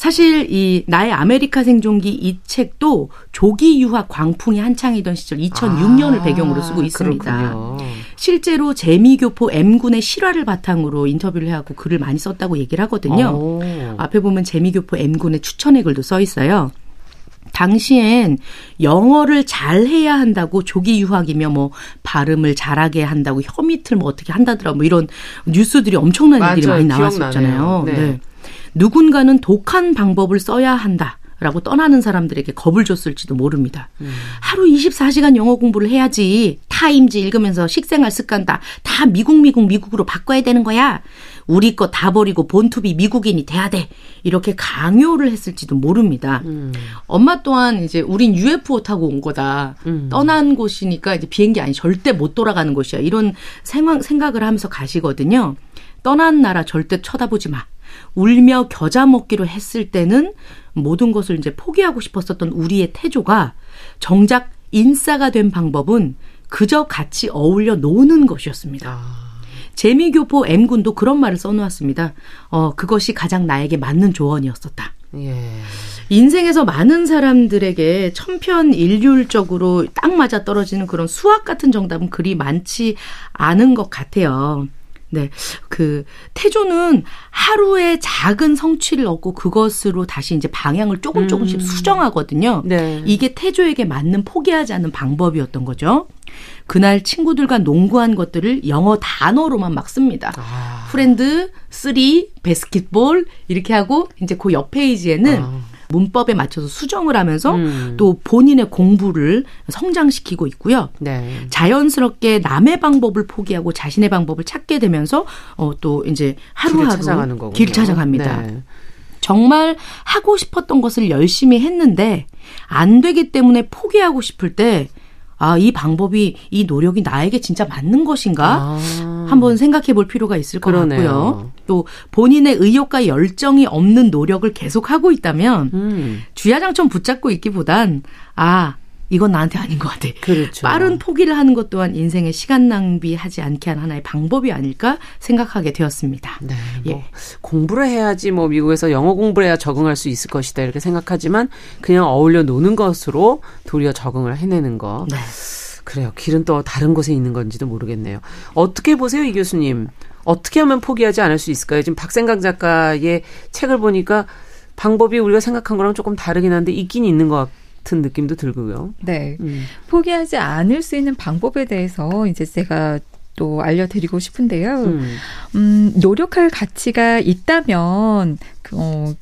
사실 이 나의 아메리카 생존기 이 책도 조기 유학 광풍이 한창이던 시절 2006년을 아, 배경으로 쓰고 있습니다. 그렇군요. 실제로 재미교포 M군의 실화를 바탕으로 인터뷰를 하고 글을 많이 썼다고 얘기를 하거든요. 오. 앞에 보면 재미교포 M군의 추천의 글도 써 있어요. 당시엔 영어를 잘 해야 한다고 조기 유학이며 뭐 발음을 잘하게 한다고 혀 밑을 뭐 어떻게 한다더라 뭐 이런 뉴스들이 엄청난 일들이. 많이 나왔었잖아요. 기억나네요. 네. 누군가는 독한 방법을 써야 한다. 라고 떠나는 사람들에게 겁을 줬을지도 모릅니다. 음. 하루 24시간 영어 공부를 해야지. 타임즈 읽으면서 식생활 습관 다, 다 미국, 미국, 미국으로 바꿔야 되는 거야. 우리 거 다 버리고 본투비 미국인이 돼야 돼. 이렇게 강요를 했을지도 모릅니다. 음. 엄마 또한 이제 우린 UFO 타고 온 거다. 음. 떠난 곳이니까 이제 비행기 아니 절대 못 돌아가는 곳이야. 이런 생각, 생각을 하면서 가시거든요. 떠난 나라 절대 쳐다보지 마. 울며 겨자 먹기로 했을 때는 모든 것을 이제 포기하고 싶었었던 우리의 태조가 정작 인싸가 된 방법은 그저 같이 어울려 노는 것이었습니다. 재미교포 M군도 그런 말을 써놓았습니다. 어, 그것이 가장 나에게 맞는 조언이었었다. 예. 인생에서 많은 사람들에게 천편일률적으로 딱 맞아 떨어지는 그런 수학 같은 정답은 그리 많지 않은 것 같아요. 네. 그, 태조는 하루에 작은 성취를 얻고 그것으로 다시 이제 방향을 조금 조금씩 수정하거든요. 네. 이게 태조에게 맞는 포기하지 않는 방법이었던 거죠. 그날 친구들과 농구한 것들을 영어 단어로만 막 씁니다. 아. friend, three, basketball 이렇게 하고 이제 그 옆 페이지에는 아. 문법에 맞춰서 수정을 하면서 음. 또 본인의 공부를 성장시키고 있고요. 네. 자연스럽게 남의 방법을 포기하고 자신의 방법을 찾게 되면서 어 또 이제 길을 하루하루 찾아가는 거군요. 길을 찾아갑니다. 네. 정말 하고 싶었던 것을 열심히 했는데 안 되기 때문에 포기하고 싶을 때 아, 이 방법이 이 노력이 나에게 진짜 맞는 것인가? 아. 한번 생각해 볼 필요가 있을 것 그러네요. 같고요. 또 본인의 의욕과 열정이 없는 노력을 계속하고 있다면 음. 주야장천 붙잡고 있기보단 아, 이건 나한테 아닌 것 같아. 그렇죠. 빠른 포기를 하는 것 또한 인생의 시간 낭비하지 않게 하는 하나의 방법이 아닐까 생각하게 되었습니다. 네, 예. 뭐 공부를 해야지 뭐 미국에서 영어 공부를 해야 적응할 수 있을 것이다 이렇게 생각하지만 그냥 어울려 노는 것으로 도리어 적응을 해내는 거. 네. 그래요. 길은 또 다른 곳에 있는 건지도 모르겠네요. 어떻게 보세요, 이 교수님? 어떻게 하면 포기하지 않을 수 있을까요? 지금 박생강 작가의 책을 보니까 방법이 우리가 생각한 거랑 조금 다르긴 한데 있긴 있는 것 같은 느낌도 들고요. 네. 음. 포기하지 않을 수 있는 방법에 대해서 이제 제가 또 알려드리고 싶은데요. 음. 음, 노력할 가치가 있다면, 그, 어,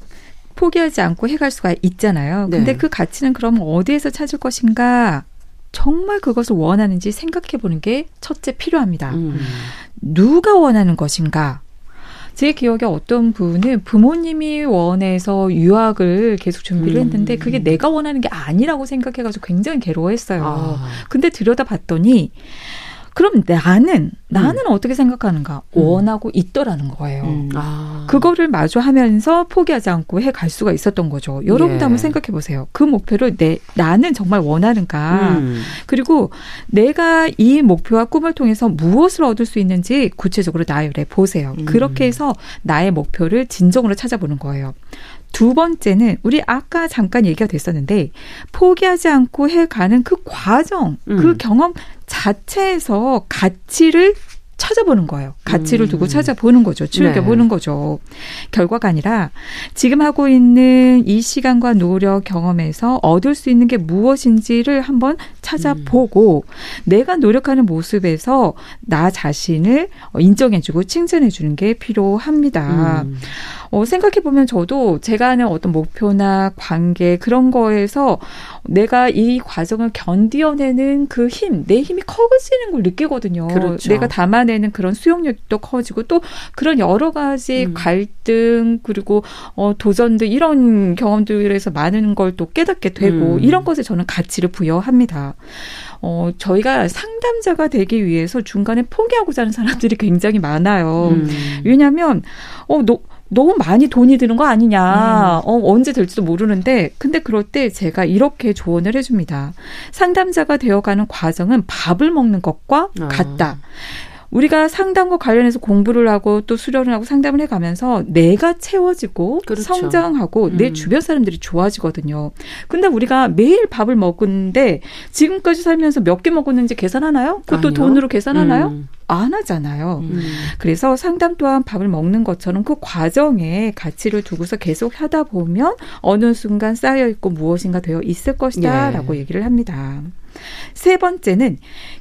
포기하지 않고 해갈 수가 있잖아요. 근데 네. 그 가치는 그럼 어디에서 찾을 것인가? 정말 그것을 원하는지 생각해 보는 게 첫째 필요합니다. 음. 누가 원하는 것인가? 제 기억에 어떤 분은 부모님이 원해서 유학을 계속 준비를 음. 했는데 그게 내가 원하는 게 아니라고 생각해가지고 굉장히 괴로워했어요. 아. 근데 들여다 봤더니 그럼 나는 나는 어떻게 생각하는가 음. 원하고 있더라는 거예요. 음. 아. 그거를 마주하면서 포기하지 않고 해 갈 수가 있었던 거죠. 여러분도 예. 한번 생각해 보세요. 그 목표를 내 나는 정말 원하는가? 음. 그리고 내가 이 목표와 꿈을 통해서 무엇을 얻을 수 있는지 구체적으로 나열해 보세요. 음. 그렇게 해서 나의 목표를 진정으로 찾아보는 거예요. 두 번째는 우리 아까 잠깐 얘기가 됐었는데 포기하지 않고 해가는 그 과정, 음. 그 경험 자체에서 가치를 찾아보는 거예요. 가치를 두고 음. 찾아보는 거죠. 즐겨보는 네. 거죠. 결과가 아니라 지금 하고 있는 이 시간과 노력 경험에서 얻을 수 있는 게 무엇인지를 한번 찾아보고 내가 노력하는 모습에서 나 자신을 인정해주고 칭찬해주는 게 필요합니다. 음. 어, 생각해 보면 저도 제가 하는 어떤 목표나 관계 그런 거에서 내가 이 과정을 견디어내는 그 힘, 내 힘이 커지는 걸 느끼거든요. 그렇죠. 내가 담아내는 그런 수용력도 커지고 또 그런 여러 가지 음. 갈등 그리고 어, 도전들 이런 경험들에서 많은 걸 또 깨닫게 되고 음. 이런 것에 저는 가치를 부여합니다. 어, 저희가 상담자가 되기 위해서 중간에 포기하고자 하는 사람들이 굉장히 많아요. 음. 왜냐하면 어, 너, 너무 많이 돈이 드는 거 아니냐. 어, 언제 될지도 모르는데, 근데 그럴 때 제가 이렇게 조언을 해줍니다. 상담자가 되어가는 과정은 밥을 먹는 것과 아. 같다. 우리가 상담과 관련해서 공부를 하고 또 수련을 하고 상담을 해가면서 내가 채워지고 그렇죠. 성장하고 내 음. 주변 사람들이 좋아지거든요. 근데 우리가 매일 밥을 먹는데 지금까지 살면서 몇 개 먹었는지 계산하나요? 그것도 아니요. 돈으로 계산하나요? 음. 안 하잖아요. 음. 그래서 상담 또한 밥을 먹는 것처럼 그 과정에 가치를 두고서 계속 하다 보면 어느 순간 쌓여 있고 무엇인가 되어 있을 것이다라고 예. 얘기를 합니다. 세 번째는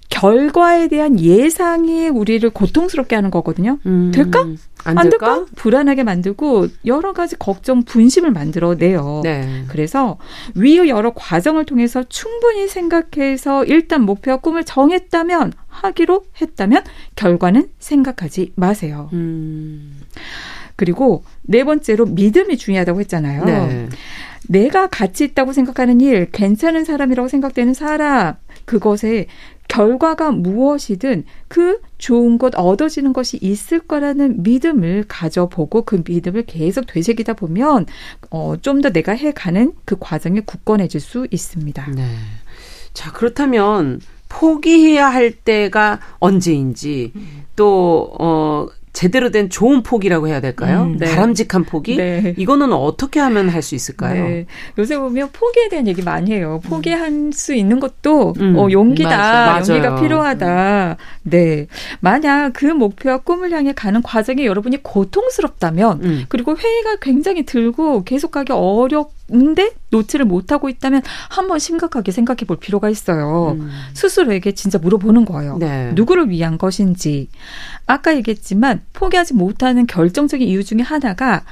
결과에 대한 예상이 우리를 고통스럽게 하는 거거든요. 음. 될까? 안, 안 될까? 될까? 불안하게 만들고 여러 가지 걱정, 분심을 만들어내요. 네. 그래서 위의 여러 과정을 통해서 충분히 생각해서 일단 목표와 꿈을 정했다면 하기로 했다면 결과는 생각하지 마세요. 음. 그리고 네 번째로 믿음이 중요하다고 했잖아요. 네. 내가 가치 있다고 생각하는 일, 괜찮은 사람이라고 생각되는 사람, 그것에 결과가 무엇이든 그 좋은 것, 얻어지는 것이 있을 거라는 믿음을 가져보고 그 믿음을 계속 되새기다 보면, 어, 좀 더 내가 해가는 그 과정이 굳건해질 수 있습니다. 네. 자, 그렇다면 포기해야 할 때가 언제인지 또 어, 제대로 된 좋은 포기라고 해야 될까요? 음, 네. 바람직한 포기? 네. 이거는 어떻게 하면 할 수 있을까요? 네. 요새 보면 포기에 대한 얘기 많이 해요. 포기할 수 있는 것도 음, 어, 용기다. 맞아요. 용기가 맞아요. 필요하다. 네. 만약 그 목표와 꿈을 향해 가는 과정에 여러분이 고통스럽다면 음. 그리고 회의가 굉장히 들고 계속 가기 어렵 는데 놓지를 못 하고 있다면 한번 심각하게 생각해 볼 필요가 있어요. 음. 스스로에게 진짜 물어보는 거예요. 네. 누구를 위한 것인지. 아까 얘기했지만 포기하지 못하는 결정적인 이유 중에 하나가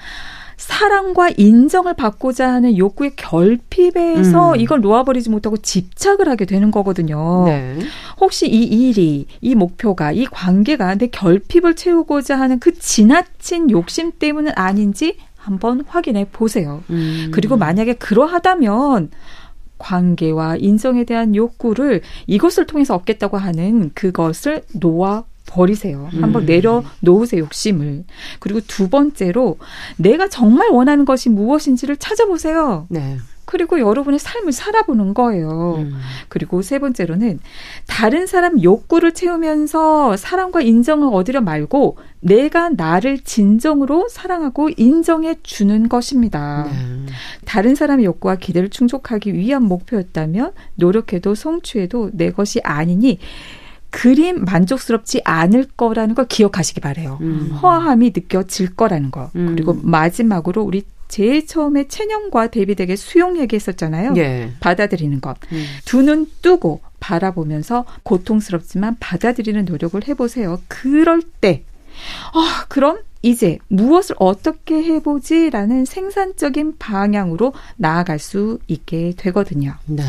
사랑과 인정을 받고자 하는 욕구의 결핍에서 음. 이걸 놓아버리지 못하고 집착을 하게 되는 거거든요. 네. 혹시 이 일이, 이 목표가, 이 관계가 내 결핍을 채우고자 하는 그 지나친 욕심 때문은 아닌지 한번 확인해 보세요. 음. 그리고 만약에 그러하다면 관계와 인정에 대한 욕구를 이것을 통해서 얻겠다고 하는 그것을 놓아 버리세요. 한번 음. 내려 놓으세요, 욕심을. 그리고 두 번째로 내가 정말 원하는 것이 무엇인지를 찾아보세요. 네. 그리고 여러분의 삶을 살아보는 거예요. 음. 그리고 세 번째로는 다른 사람 욕구를 채우면서 사랑과 인정을 얻으려 말고 내가 나를 진정으로 사랑하고 인정해 주는 것입니다. 네. 다른 사람의 욕구와 기대를 충족하기 위한 목표였다면 노력해도 성취해도 내 것이 아니니 그림 만족스럽지 않을 거라는 걸 기억하시기 바래요. 음. 허함이 느껴질 거라는 거. 음. 그리고 마지막으로 우리 제일 처음에 체념과 대비되게 수용 얘기했었잖아요. 예. 받아들이는 것. 음. 두눈 뜨고 바라보면서 고통스럽지만 받아들이는 노력을 해보세요. 그럴 때, 아, 그럼 이제 무엇을 어떻게 해보지라는 생산적인 방향으로 나아갈 수 있게 되거든요. 네.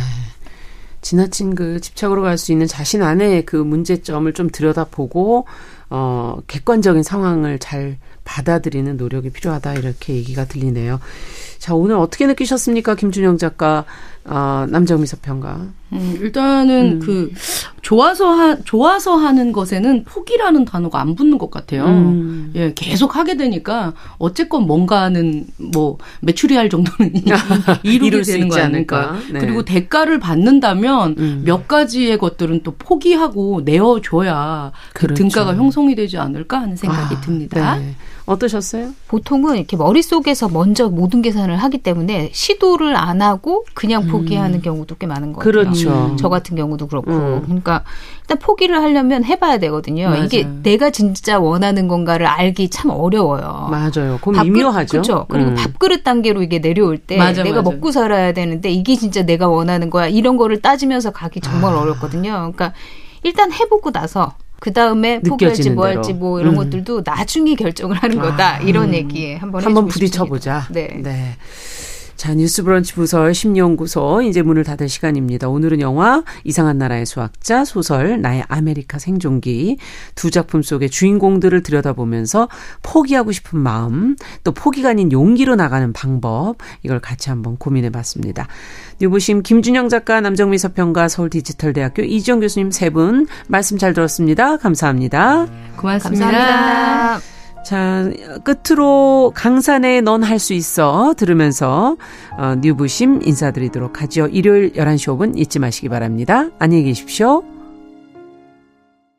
지나친 그 집착으로 갈 수 있는 자신 안의 그 문제점을 좀 들여다보고 어 객관적인 상황을 잘 받아들이는 노력이 필요하다 이렇게 얘기가 들리네요. 자 오늘 어떻게 느끼셨습니까, 김준영 작가, 어, 남정미 서평가. 음, 일단은 음. 그 좋아서 하, 좋아서 하는 것에는 포기라는 단어가 안 붙는 것 같아요. 음. 예, 계속 하게 되니까 어쨌건 뭔가는 뭐 매출이 할 정도는 이루게 되는 거 아닐까. 않을까. 네. 그리고 대가를 받는다면 음. 몇 가지의 것들은 또 포기하고 내어줘야 그 그렇죠. 등가가 형성이 되지 않을까 하는 생각이 아, 듭니다. 네. 어떠셨어요? 보통은 이렇게 머릿속에서 먼저 모든 계산을 하기 때문에 시도를 안 하고 그냥 포기하는 경우도 꽤 많은 것 같아요. 그렇죠. 저 같은 경우도 그렇고. 음. 그러니까 일단 포기를 하려면 해봐야 되거든요. 맞아요. 이게 내가 진짜 원하는 건가를 알기 참 어려워요. 맞아요. 그럼 밥그릇- 미묘하죠. 그렇죠. 그리고 음. 밥그릇 단계로 이게 내려올 때 맞아, 내가 맞아. 먹고 살아야 되는데 이게 진짜 내가 원하는 거야. 이런 거를 따지면서 가기 정말 아. 어렵거든요. 그러니까 일단 해보고 나서 그 다음에 포기할지 뭐 대로. 할지 뭐 이런 음. 것들도 나중에 결정을 하는 거다. 아. 이런 얘기에 한번 한번 부딪혀보자. 싶습니다. 네. 자, 뉴스 브런치 부설 심리연구소 이제 문을 닫을 시간입니다. 오늘은 영화 이상한 나라의 수학자 소설 나의 아메리카 생존기 두 작품 속의 주인공들을 들여다보면서 포기하고 싶은 마음 또 포기가 아닌 용기로 나가는 방법 이걸 같이 한번 고민해 봤습니다. 뉴부심 김준영 작가 남정미 서평가 서울 디지털대학교 이지영 교수님 세 분 말씀 잘 들었습니다. 감사합니다. 고맙습니다. 감사합니다. 자, 끝으로 강산에 넌 할 수 있어 들으면서 어, 뉴부심 인사드리도록 하죠. 일요일 11시 5분 잊지 마시기 바랍니다. 안녕히 계십시오.